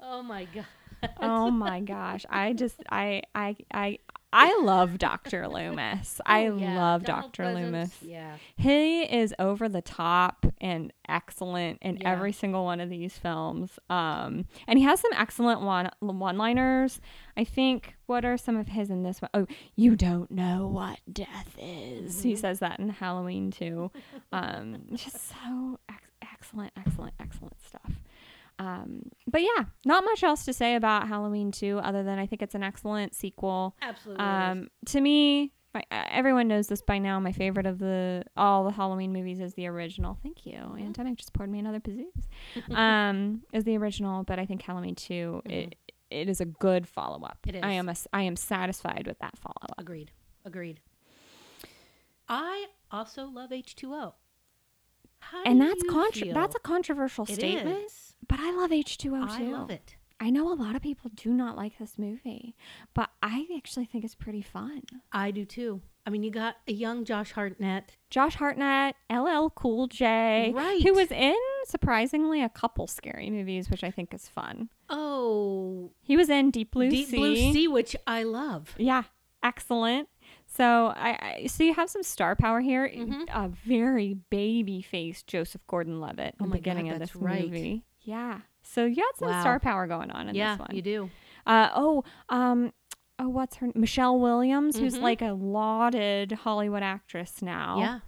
oh my god. Oh my gosh i just i i i i love dr loomis i Oh, yeah. love Donald dr loomis Yeah. he is over the top and excellent in Yeah. every single one of these films um and he has some excellent one one liners i think what are some of his in this one? Oh, you don't know what death is he Mhm. says that in halloween too um just so ex- excellent excellent excellent stuff um, but yeah, not much else to say about Halloween 2 other than I think it's an excellent sequel. Absolutely. Um, to me, my, everyone knows this by now. My favorite of the all the Halloween movies is the original. Thank you. Mhm. Andemic just poured me another pizooz. um, is the original, but I think Halloween 2 it it is a good follow up. Mm-hmm. I am a, I am satisfied with that follow up. Agreed. Agreed. I also love H2O. How And that's contra- that's a controversial statement. is. But I love H2O I too. I love it. I know a lot of people do not like this movie, but I actually think it's pretty fun. I do too. I mean, you got a young Josh Hartnett. Josh Hartnett, LL Cool J, Right. who was in surprisingly a couple scary movies, which I think is fun. Oh, He was in Deep Blue Deep Sea. Blue Sea, which I love. Yeah, excellent. So I, I so you have some star power here. Mhm. A very baby faced Joseph Gordon-Levitt at Oh the my God, beginning of this right. movie. Yeah. So you had some Wow. star power going on in yeah, this one. you do. Uh, oh, um, oh, what's her Michelle Williams, who's Mhm. like a lauded Hollywood actress now. Yeah.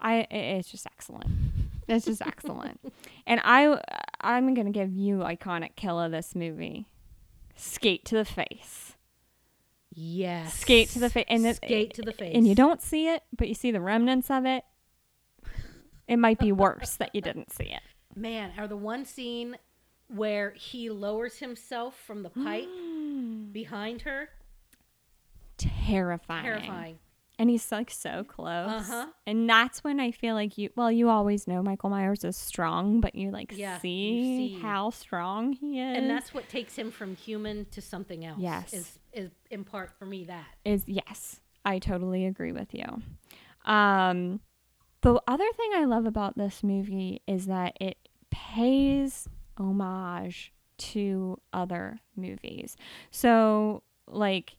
I i- it's just excellent. It's just excellent. And I I'm gonna give you iconic kill of this movie. Skate to the face. Yes. Skate to the face, and it- skate to the face. And you don't see it, but you see the remnants of it. It might be worse that you didn't see it. Man, or the one scene where he lowers himself from the pipe behind her. Terrifying. Terrifying. And he's like so close. Uh-huh. And that's when I feel like you well, you always know Michael Myers is strong, but you like Yeah, you see, see. how strong he is. And that's what takes him from human to something else. Yes. Is is in part for me that. is yes. I totally agree with you. Um the other thing I love about this movie is that it pays homage to other movies. So like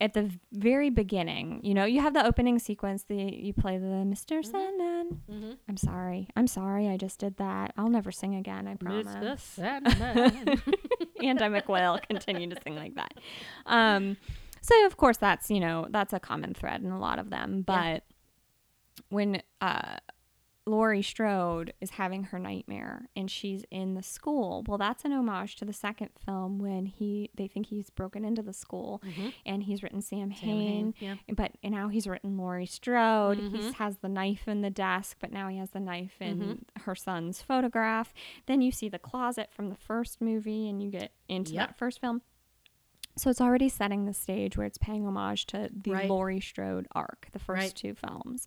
at the very beginning, you know, you have the opening sequence, the you play the Mr. Sandman. Mm-hmm. I'm sorry. I'm sorry I just did that. I'll never sing again, I promise. Mr. Sandman. and I will continue to sing like that. Um, so of course that's you know that's a common thread in a lot of them. But Yeah. when uh, Laurie Strode is having her nightmare and she's in the school, well, that's an homage to the second film when he they think he's broken into the school Mhm. and he's written Sam, Samhain. Yeah. But now he's written Laurie Strode. He Mhm. has the knife in the desk, but now he has the knife in Mm-hmm. her son's photograph. Then you see the closet from the first movie, and you get into Yep. that first film. So it's already setting the stage where it's paying homage to the Right. Laurie Strode arc, the first Right. two films.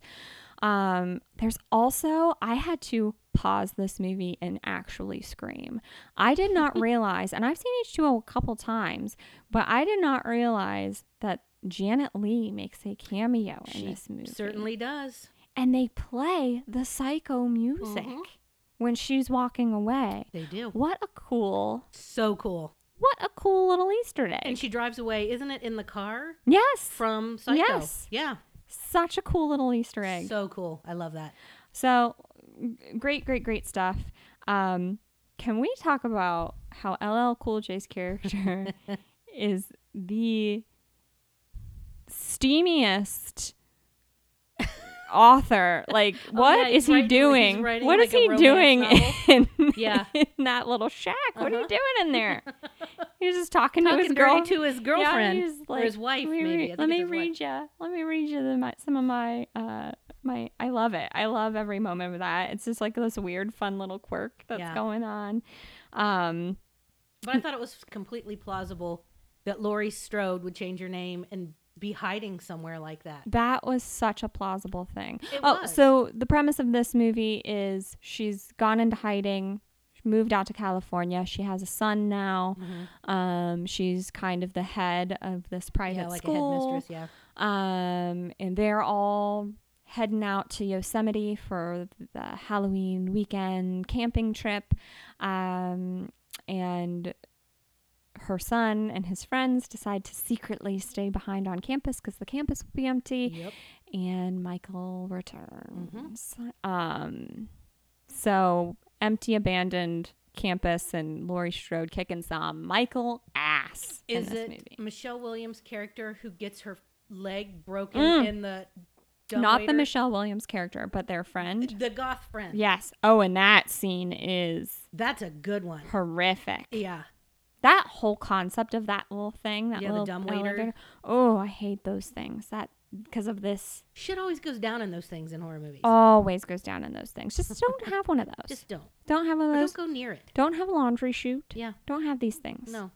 Um, there's also I had to pause this movie and actually scream. I did not realize, and I've seen H2O a couple times, but I did not realize that Janet Leigh makes a cameo in this movie. certainly does. And they play the psycho music Mhm. when she's walking away. They do. What a cool, So cool. what a cool little Easter egg. And she drives away, isn't it, in the car yes. from Psycho? Yes. Yeah. Such a cool little Easter egg. So cool. I love that. So great, great, great stuff. Um, can we talk about how LL Cool J's character is the steamiest author? Like, Oh, what yeah, is he writing- doing? writing What is like a he doing in, Yeah. in that little shack? What are you Uh-huh. doing in there? He's just talking, to his girl. to his Yeah, girlfriend or his wife, let me maybe. I read- think let me read you. Let me read you the, my, some of my uh my. I love it. I love every moment of that. It's just like this weird, fun little quirk that's Yeah. going on. Um, But I thought it was completely plausible that Laurie Strode would change her name and be hiding somewhere like that. that was such a plausible thing. It oh, was. so the premise of this movie is she's gone into hiding. Moved out to California. She has a son now. Um, she's kind of the head of this private Yeah, like school. a headmistress. Yeah. um, and they're all heading out to Yosemite for the Halloween weekend camping trip. Um, and her son and his friends decide to secretly stay behind on campus because the campus will be empty. Yep. And Michael returns. Um, so empty, abandoned campus, and Laurie Strode kicking some Michael ass Is this it movie. Michelle Williams' character who gets her leg broken Mm. in the Not the? Michelle Williams character, but their friend. the goth friend? Yes. Oh, and that scene is That's a good one. horrific. Yeah. That whole concept of that little thing, that Yeah, little dumbwaiter. elevator. Oh, I hate those things. That because of this Shit always goes down in those things in horror movies. always goes down in those things. Just don't have one of those. Just don't. don't have one of Or those. don't go near it. Don't have a laundry chute. Yeah. Don't have these things. No.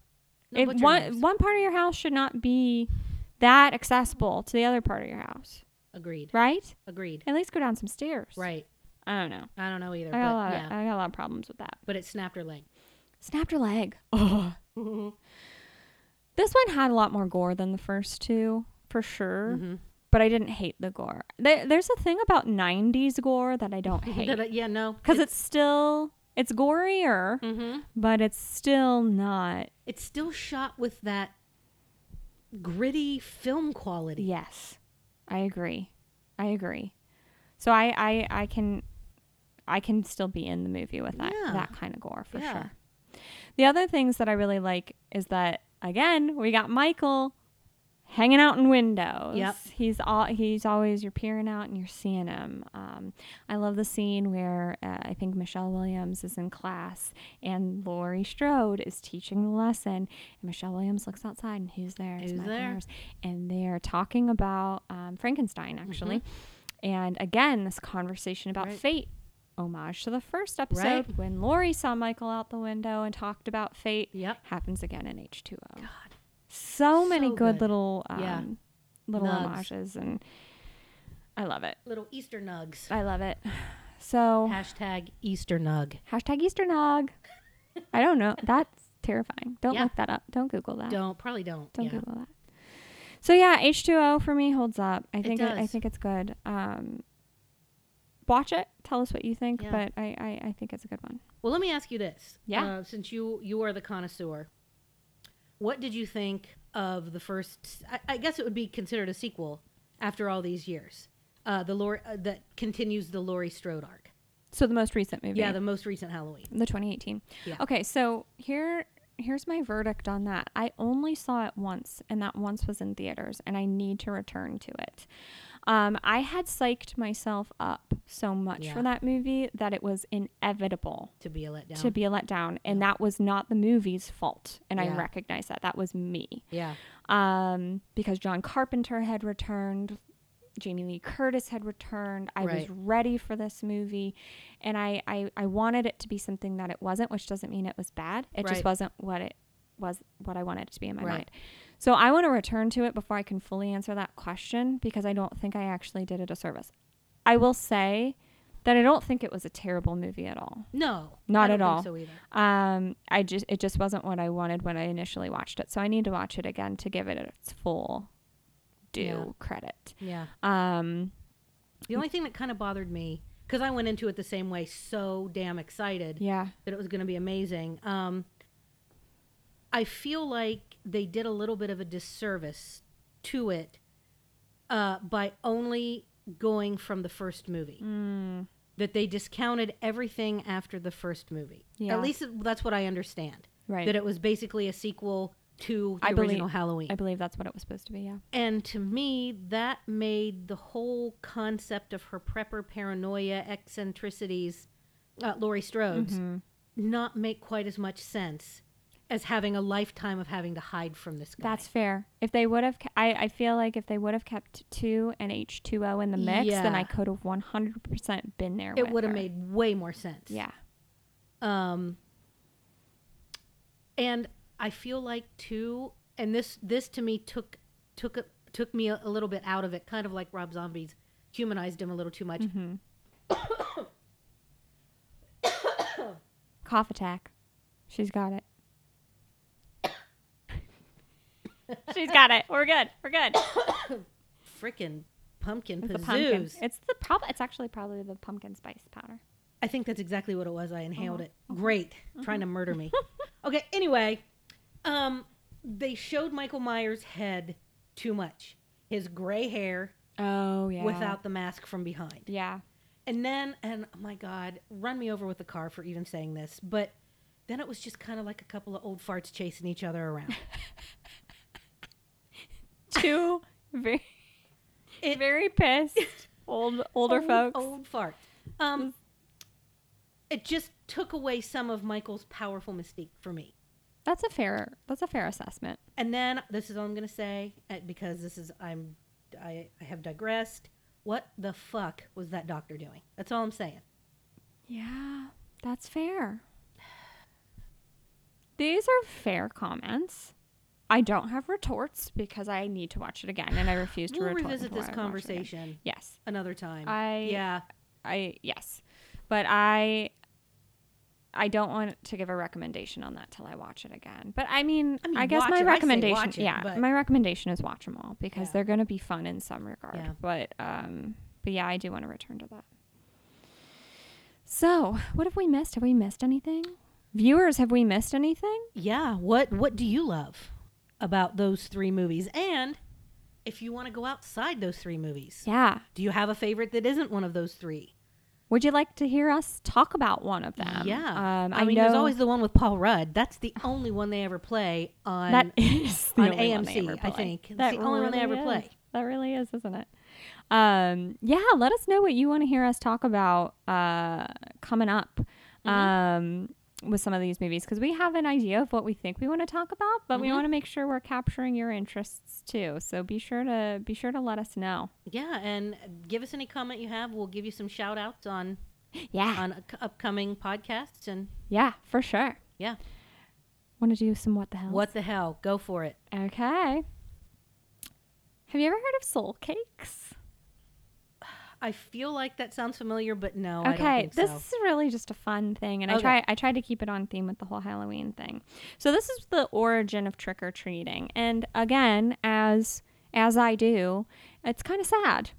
No It, one knives. one part of your house should not be that accessible to the other part of your house, Agreed. right? Agreed. At least go down some stairs. Right. I don't know. I don't know either. I got, a but lot yeah. of, I got a lot of problems with that. but it snapped her leg. Snapped her leg. Oh. This one had a lot more gore than the first two, for sure. Mhm. But I didn't hate the gore. There, there's a thing about '90s gore that I don't hate I- yeah, no. because it's still it's gorier, hmm but it's still not. it's still shot with that gritty film quality. Yes, I agree. I agree. So I I I can I can still be in the movie with that Yeah. that kind of gore for Yeah. sure. The other things that I really like is that again we got Michael hanging out in windows. Yep. He's all he's always you're peering out and you're seeing him. Um, I love the scene where uh, I think Michelle Williams is in class and Laurie Strode is teaching the lesson. And Michelle Williams looks outside and who's there? Who's there? And they're talking about um, Frankenstein actually. Mm-hmm. And again, this conversation about Right. fate. Homage to the first episode Right. when Laurie saw Michael out the window and talked about fate Yep. happens again in H2O. God. So many So good, good. little um, Yeah. little Nugs. homages and I love it. Little Easter nugs. I love it. So Hashtag Easter nug. hashtag Easter Nog. I don't know. That's terrifying. Don't Yeah. look that up. Don't Google that. Don't probably don't. Don't yeah. Google that. So yeah, H2O for me holds up. I It think it I think it's good. Um, watch it. Tell us what you think. Yeah. But I, I I think it's a good one. Well, let me ask you this. Yeah. Uh, since you you are the connoisseur, what did you think of the first? I, I guess it would be considered a sequel after all these years. Uh, the Lori uh, that continues the Laurie Strode arc. So the most recent movie. Yeah, the most recent Halloween. the 2018. Yeah. Okay, so here here's my verdict on that. I only saw it once, and that once was in theaters, and I need to return to it. Um, I had psyched myself up so much Yeah. for that movie that it was inevitable To be a letdown. to be a letdown, and that was not the movie's fault, and I Yeah. recognize that. That was me. yeah. Um, because John Carpenter had returned, Jamie Lee Curtis had returned. I was ready for this movie, and I, I I wanted it to be something that it wasn't, which doesn't mean it was bad. It just wasn't what it was what I wanted it to be in my Right. mind. So I want to return to it before I can fully answer that question because I don't think I actually did it a service. I will say that I don't think it was a terrible movie at all. No, Not I at all. Think so either. Um, I just it just wasn't what I wanted when I initially watched it. So I need to watch it again to give it its full due Yeah. credit. Yeah. Um, The only thing that kind of bothered me because I went into it the same way, so damn excited yeah. that it was going to be amazing. Um, I feel like they did a little bit of a disservice to it uh, by only going from the first movie. Mm, That they discounted everything after the first movie. Yeah. At least that's what I understand. right. That it was basically a sequel to the I believe- original Halloween. I believe that's what it was supposed to be. Yeah. And to me, that made the whole concept of her prepper paranoia eccentricities, uh, Laurie Strode's, Mhm. not make quite as much sense as having a lifetime of having to hide from this guy. That's fair. If they would have, I, I feel like if they would have kept two and H two O in the mix, then I could have one hundred percent been there. it would have made way more sense. Yeah. Um, and I feel like too, and this this to me took took a, took me a, a little bit out of it, kind of like Rob Zombie's humanized him a little too much. hmm Cough attack. She's got it. She's got it. We're good. We're good. Freaking pumpkin It's the pumpkin. pazooz. It's the prob- It's actually probably the pumpkin spice powder. I think that's exactly what it was. I inhaled Uh-huh. it. Great. Trying to murder me. okay, anyway, um they showed Michael Myers' head too much. His gray hair Oh yeah. without the mask from behind. Yeah. And then and oh my god, run me over with the car for even saying this, but then it was just kind of like a couple of old farts chasing each other around. Two very, It- very pissed old older old, folks. Old farts. Um it just took away some of Michael's powerful mystique for me. That's a fair. That's a fair assessment. And then this is all I'm gonna say uh, because this is I'm I, I have digressed. What the fuck was that doctor doing? That's all I'm saying. Yeah, that's fair. These are fair comments. I don't have retorts because I need to watch it again, and I refuse to We'll revisit this I watch it again. conversation Yes, another time. I yeah, I yes, but I I don't want to give a recommendation on that till I watch it again. But I mean, I I, guess my it. Recommendation, it, yeah, but- my recommendation is watch them all because Yeah. they're going to be fun in some regard. Yeah. But um, but yeah, I do want to return to that. So, what have we missed? Have we missed anything? Viewers, have we missed anything? yeah. What what do you love about those three movies? And if you want to go outside those three movies, Yeah. do you have a favorite that isn't one of those three? Would you like to hear us talk about one of them? yeah, Um, I, I, mean, know there's always the one with Paul Rudd. That's the only one they ever play on. that is on only one they AMC, I think. It's That the only one they ever really play. That really is, isn't it? Um, yeah, let us know what you want to hear us talk about uh, coming up Mm-hmm. um, with some of these movies because we have an idea of what we think we want to talk about, but we Mhm. want to make sure we're capturing your interests too. So be sure to be sure to let us know. Yeah, and give us any comment you have. We'll give you some shout outs on Yeah, on up- upcoming podcasts and yeah, for sure. yeah. Want to do some what the hell? What the hell? Go for it. Okay. Have you ever heard of soul cakes? I feel like that sounds familiar, but no, I don't okay, this so. is really just a fun thing, and I try I tried to keep it on theme with the whole Halloween thing. So this is the origin of trick or treating, and again, as as I do, it's kind of sad.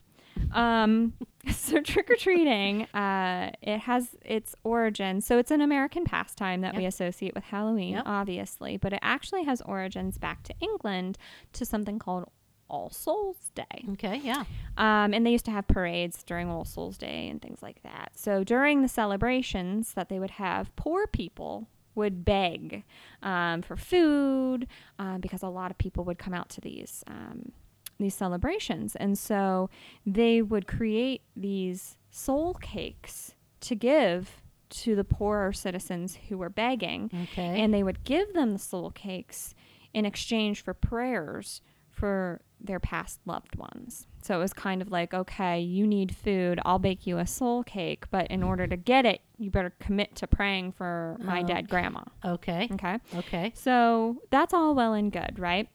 Um, so trick or treating, uh, it has its origin. So it's an American pastime that we associate with Halloween, Yep. obviously, but it actually has origins back to England to something called All Souls Day. Okay, yeah. Um, and they used to have parades during All Souls Day and things like that. So during the celebrations that they would have, poor people would beg um, for food um, because a lot of people would come out to these um, these celebrations, and so they would create these soul cakes to give to the poorer citizens who were begging Okay. and they would give them the soul cakes in exchange for prayers for their past loved ones. So it was kind of like, okay, you need food, I'll bake you a soul cake, but in order to get it, you better commit to praying for my Oh. dead grandma. Okay. Okay. Okay. So that's all well and good, right?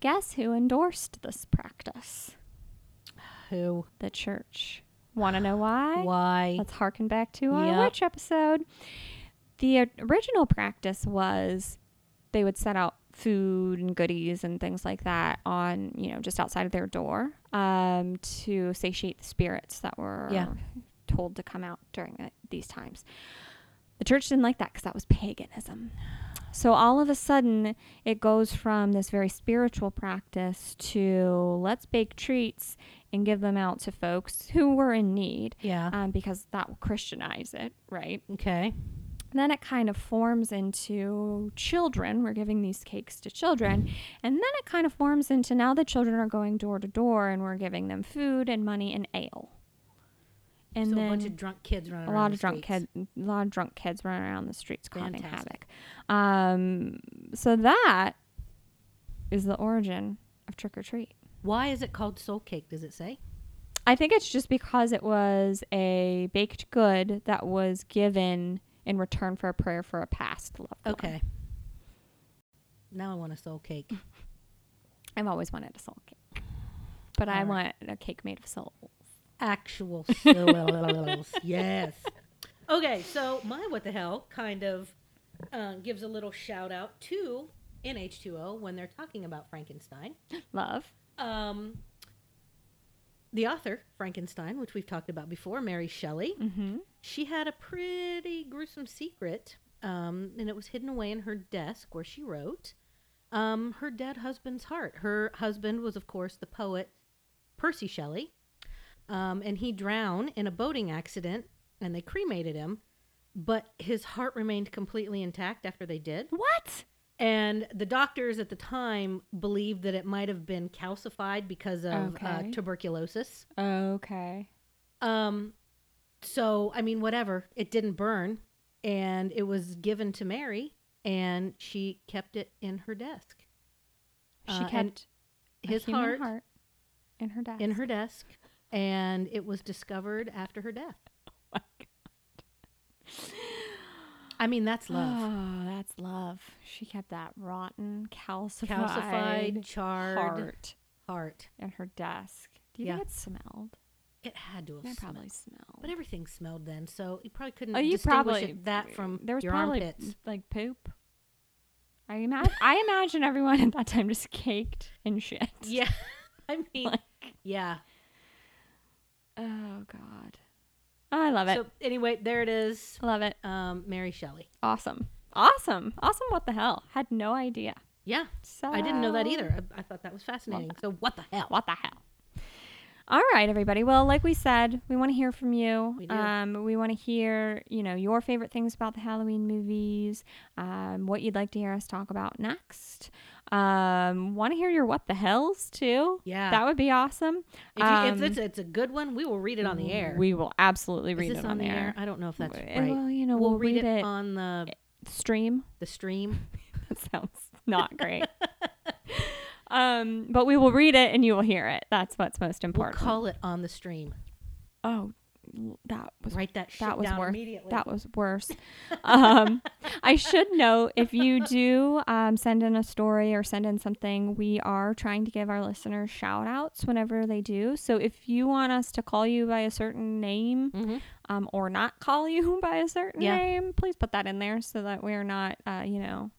Guess who endorsed this practice? Who? The church. Want to know why? Why? Let's harken back to our Yep. witch episode. The original practice was they would set out food and goodies and things like that on, you know, just outside of their door um, to satiate the spirits that were Yeah. told to come out during the, these times. The church didn't like that because that was paganism. So all of a sudden, it goes from this very spiritual practice to let's bake treats and give them out to folks who were in need Yeah. um, because that will Christianize it, right? okay. And then it kind of forms into children. We're giving these cakes to children. And then it kind of forms into now the children are going door to door and we're giving them food and money and ale. And so then a bunch of drunk kids running a around lot the of drunk streets. kids, a lot of drunk kids running around the streets causing havoc. Um, so that is the origin of trick or treat. Why is it called soul cake? Does it say? I think it's just because it was a baked good that was given in return for a prayer for a past loved one. Okay. Now I want a soul cake. I've always wanted a soul cake, but I All want a cake made of souls. Actual souls. yes. Okay, so my what the hell kind of uh, gives a little shout out to NH2O when they're talking about Frankenstein. Love. Um, the author, Frankenstein, which we've talked about before, Mary Shelley, Mm-hmm. She had a pretty gruesome secret, um, and it was hidden away in her desk where she wrote um, her dead husband's heart. Her husband was, of course, the poet Percy Shelley, um, and he drowned in a boating accident, and they cremated him, but his heart remained completely intact after they did. What? And the doctors at the time believed that it might have been calcified because of uh, Okay. tuberculosis. Okay. Um, so I mean, whatever. It didn't burn, and it was given to Mary, and she kept it in her desk. She Uh, kept his human heart, in her desk. in her desk, and it was discovered after her death. my I mean, that's love. Oh, that's love. She kept that rotten, calcified, Calcified, charred heart heart. in her desk. Do you Yeah. think it smelled? It had to have It smelled. probably smelled. But everything smelled then, so you probably couldn't Oh, you distinguish probably it, that from there was your probably armpits. like poop. I imagine. I imagine everyone at that time just caked and shit. Yeah, I mean, Like, yeah. oh god, I love it. So anyway, there it is. love it. Um, Mary Shelley. Awesome. Awesome. Awesome. What the hell? Had no idea. Yeah, So I didn't know that either. I, I thought that was fascinating. that. So what the hell? What the hell? All right, everybody. Well, like we said, we want to hear from you. We do. Um, we want to hear, you know, your favorite things about the Halloween movies. Um, what you'd like to hear us talk about next. Um, want to hear your what the hells too. Yeah. that would be awesome. If, you, Um, if it's, it's a good one, we will read it on the air. We will absolutely read it on, the the air? air. I don't know if that's Uh, right. Well, you know, we'll, we'll, read, it, it on the stream. the stream. That sounds not great. um, but we will read it and you will hear it. That's what's most We'll important. call it on the stream. oh, that was Write that shit that was down worth immediately. that was worse. um, I should note if you do um, send in a story or send in something, we are trying to give our listeners shout outs whenever they do. So if you want us to call you by a certain name Mhm. um, or not call you by a certain Yeah. name, please put that in there so that we're not, uh, you know,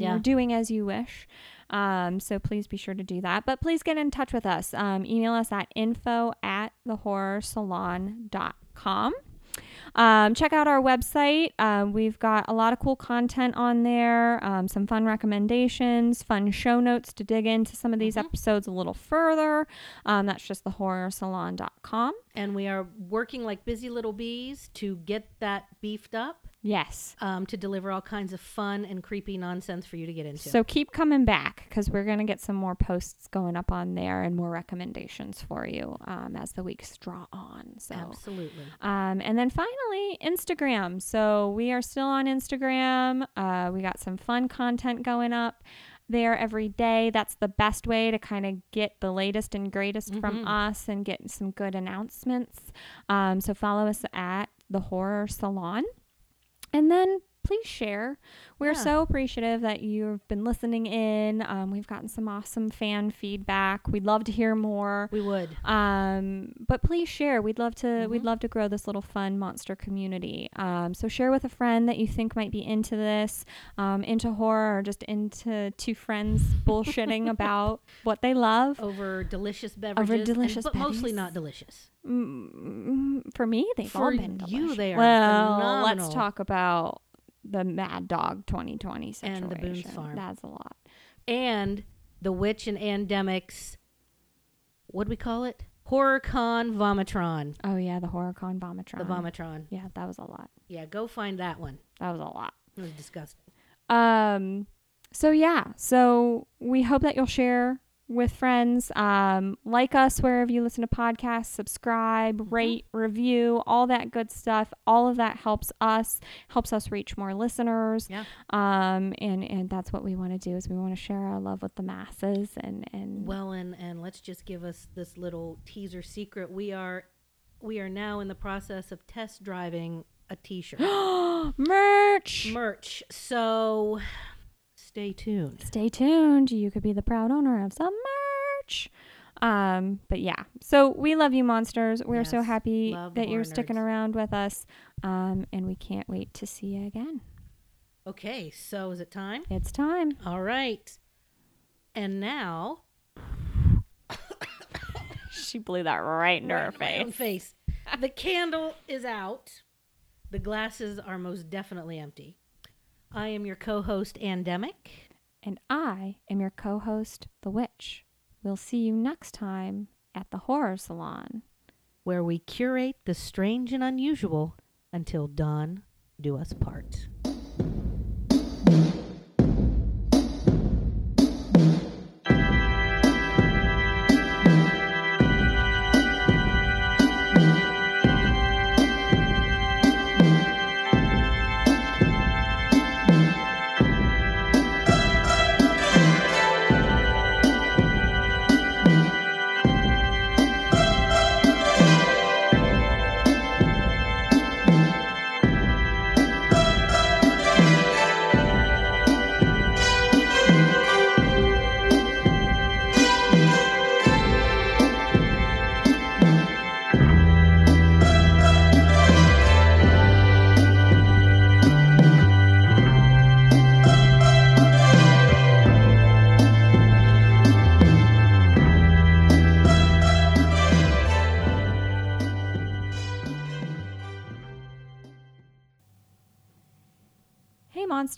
Yeah. you're doing as you wish. Um, so please be sure to do that. But please get in touch with us. Um, email us at info at thehorrorsalon.com. Um, check out our website. Um, we've got a lot of cool content on there, um, some fun recommendations, fun show notes to dig into some of these Mhm. episodes a little further. Um, that's just thehorrorsalon.com. and we are working like busy little bees to get that beefed up Yes. um, to deliver all kinds of fun and creepy nonsense for you to get into. So keep coming back because we're going to get some more posts going up on there and more recommendations for you um, as the weeks draw on. So, Absolutely. um, and then finally, Instagram. So we are still on Instagram. Uh, we got some fun content going up there every day. That's the best way to kind of get the latest and greatest from Mhm. us and get some good announcements. Um, so follow us at the horror salon. And then please share. We're Yeah. so appreciative that you've been listening in. Um, we've gotten some awesome fan feedback. We'd love to hear more. We would. Um, but please share. We'd love to. We'd Mhm. love to grow this little fun monster community. Um, so share with a friend that you think might be into this, um, into horror, or just into two friends bullshitting about what they love. Over delicious beverages. and- delicious But mostly not delicious. Mm, for me, they've all For been you, delicious. they are well, phenomenal. let's talk about the Mad Dog 2020 situation. And the Boone's Farm. That's a lot. And the Witch and Andemics, what do we call it? HorrorCon Vomitron. Oh yeah, the HorrorCon Vomitron. The Vomitron. Yeah, that was a lot. Yeah, go find that one. That was a lot. It was disgusting. Um, so yeah, so we hope that you'll share with friends. Um, like us wherever you listen to podcasts, subscribe, Mhm. rate, review, all that good stuff. All of that helps us, helps us reach more listeners. Yeah. Um, and and that's what we want to do is we want to share our love with the masses and and Well, and and let's just give us this little teaser secret. We are we are now in the process of test driving a T-shirt merch. merch. So stay tuned. Stay tuned. You could be the proud owner of some merch. Um, but yeah, so we love you, monsters. We're so happy love that you're sticking around with us. Um, and we can't wait to see you again. Okay, so is it time? It's time. All right. And now She blew that right into Right her in my own face. face. the candle is out. The glasses are most definitely empty. I am your co-host Andemic. And I am your co host, The Witch. We'll see you next time at the Horror Salon. where we curate the strange and unusual until dawn do us part.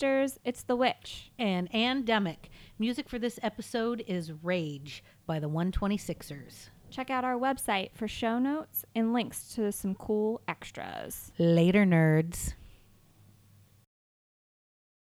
Monsters, it's The Witch. And Andemic. Music for this episode is Rage by the 126ers. Check out our website for show notes and links to some cool extras. Later, nerds.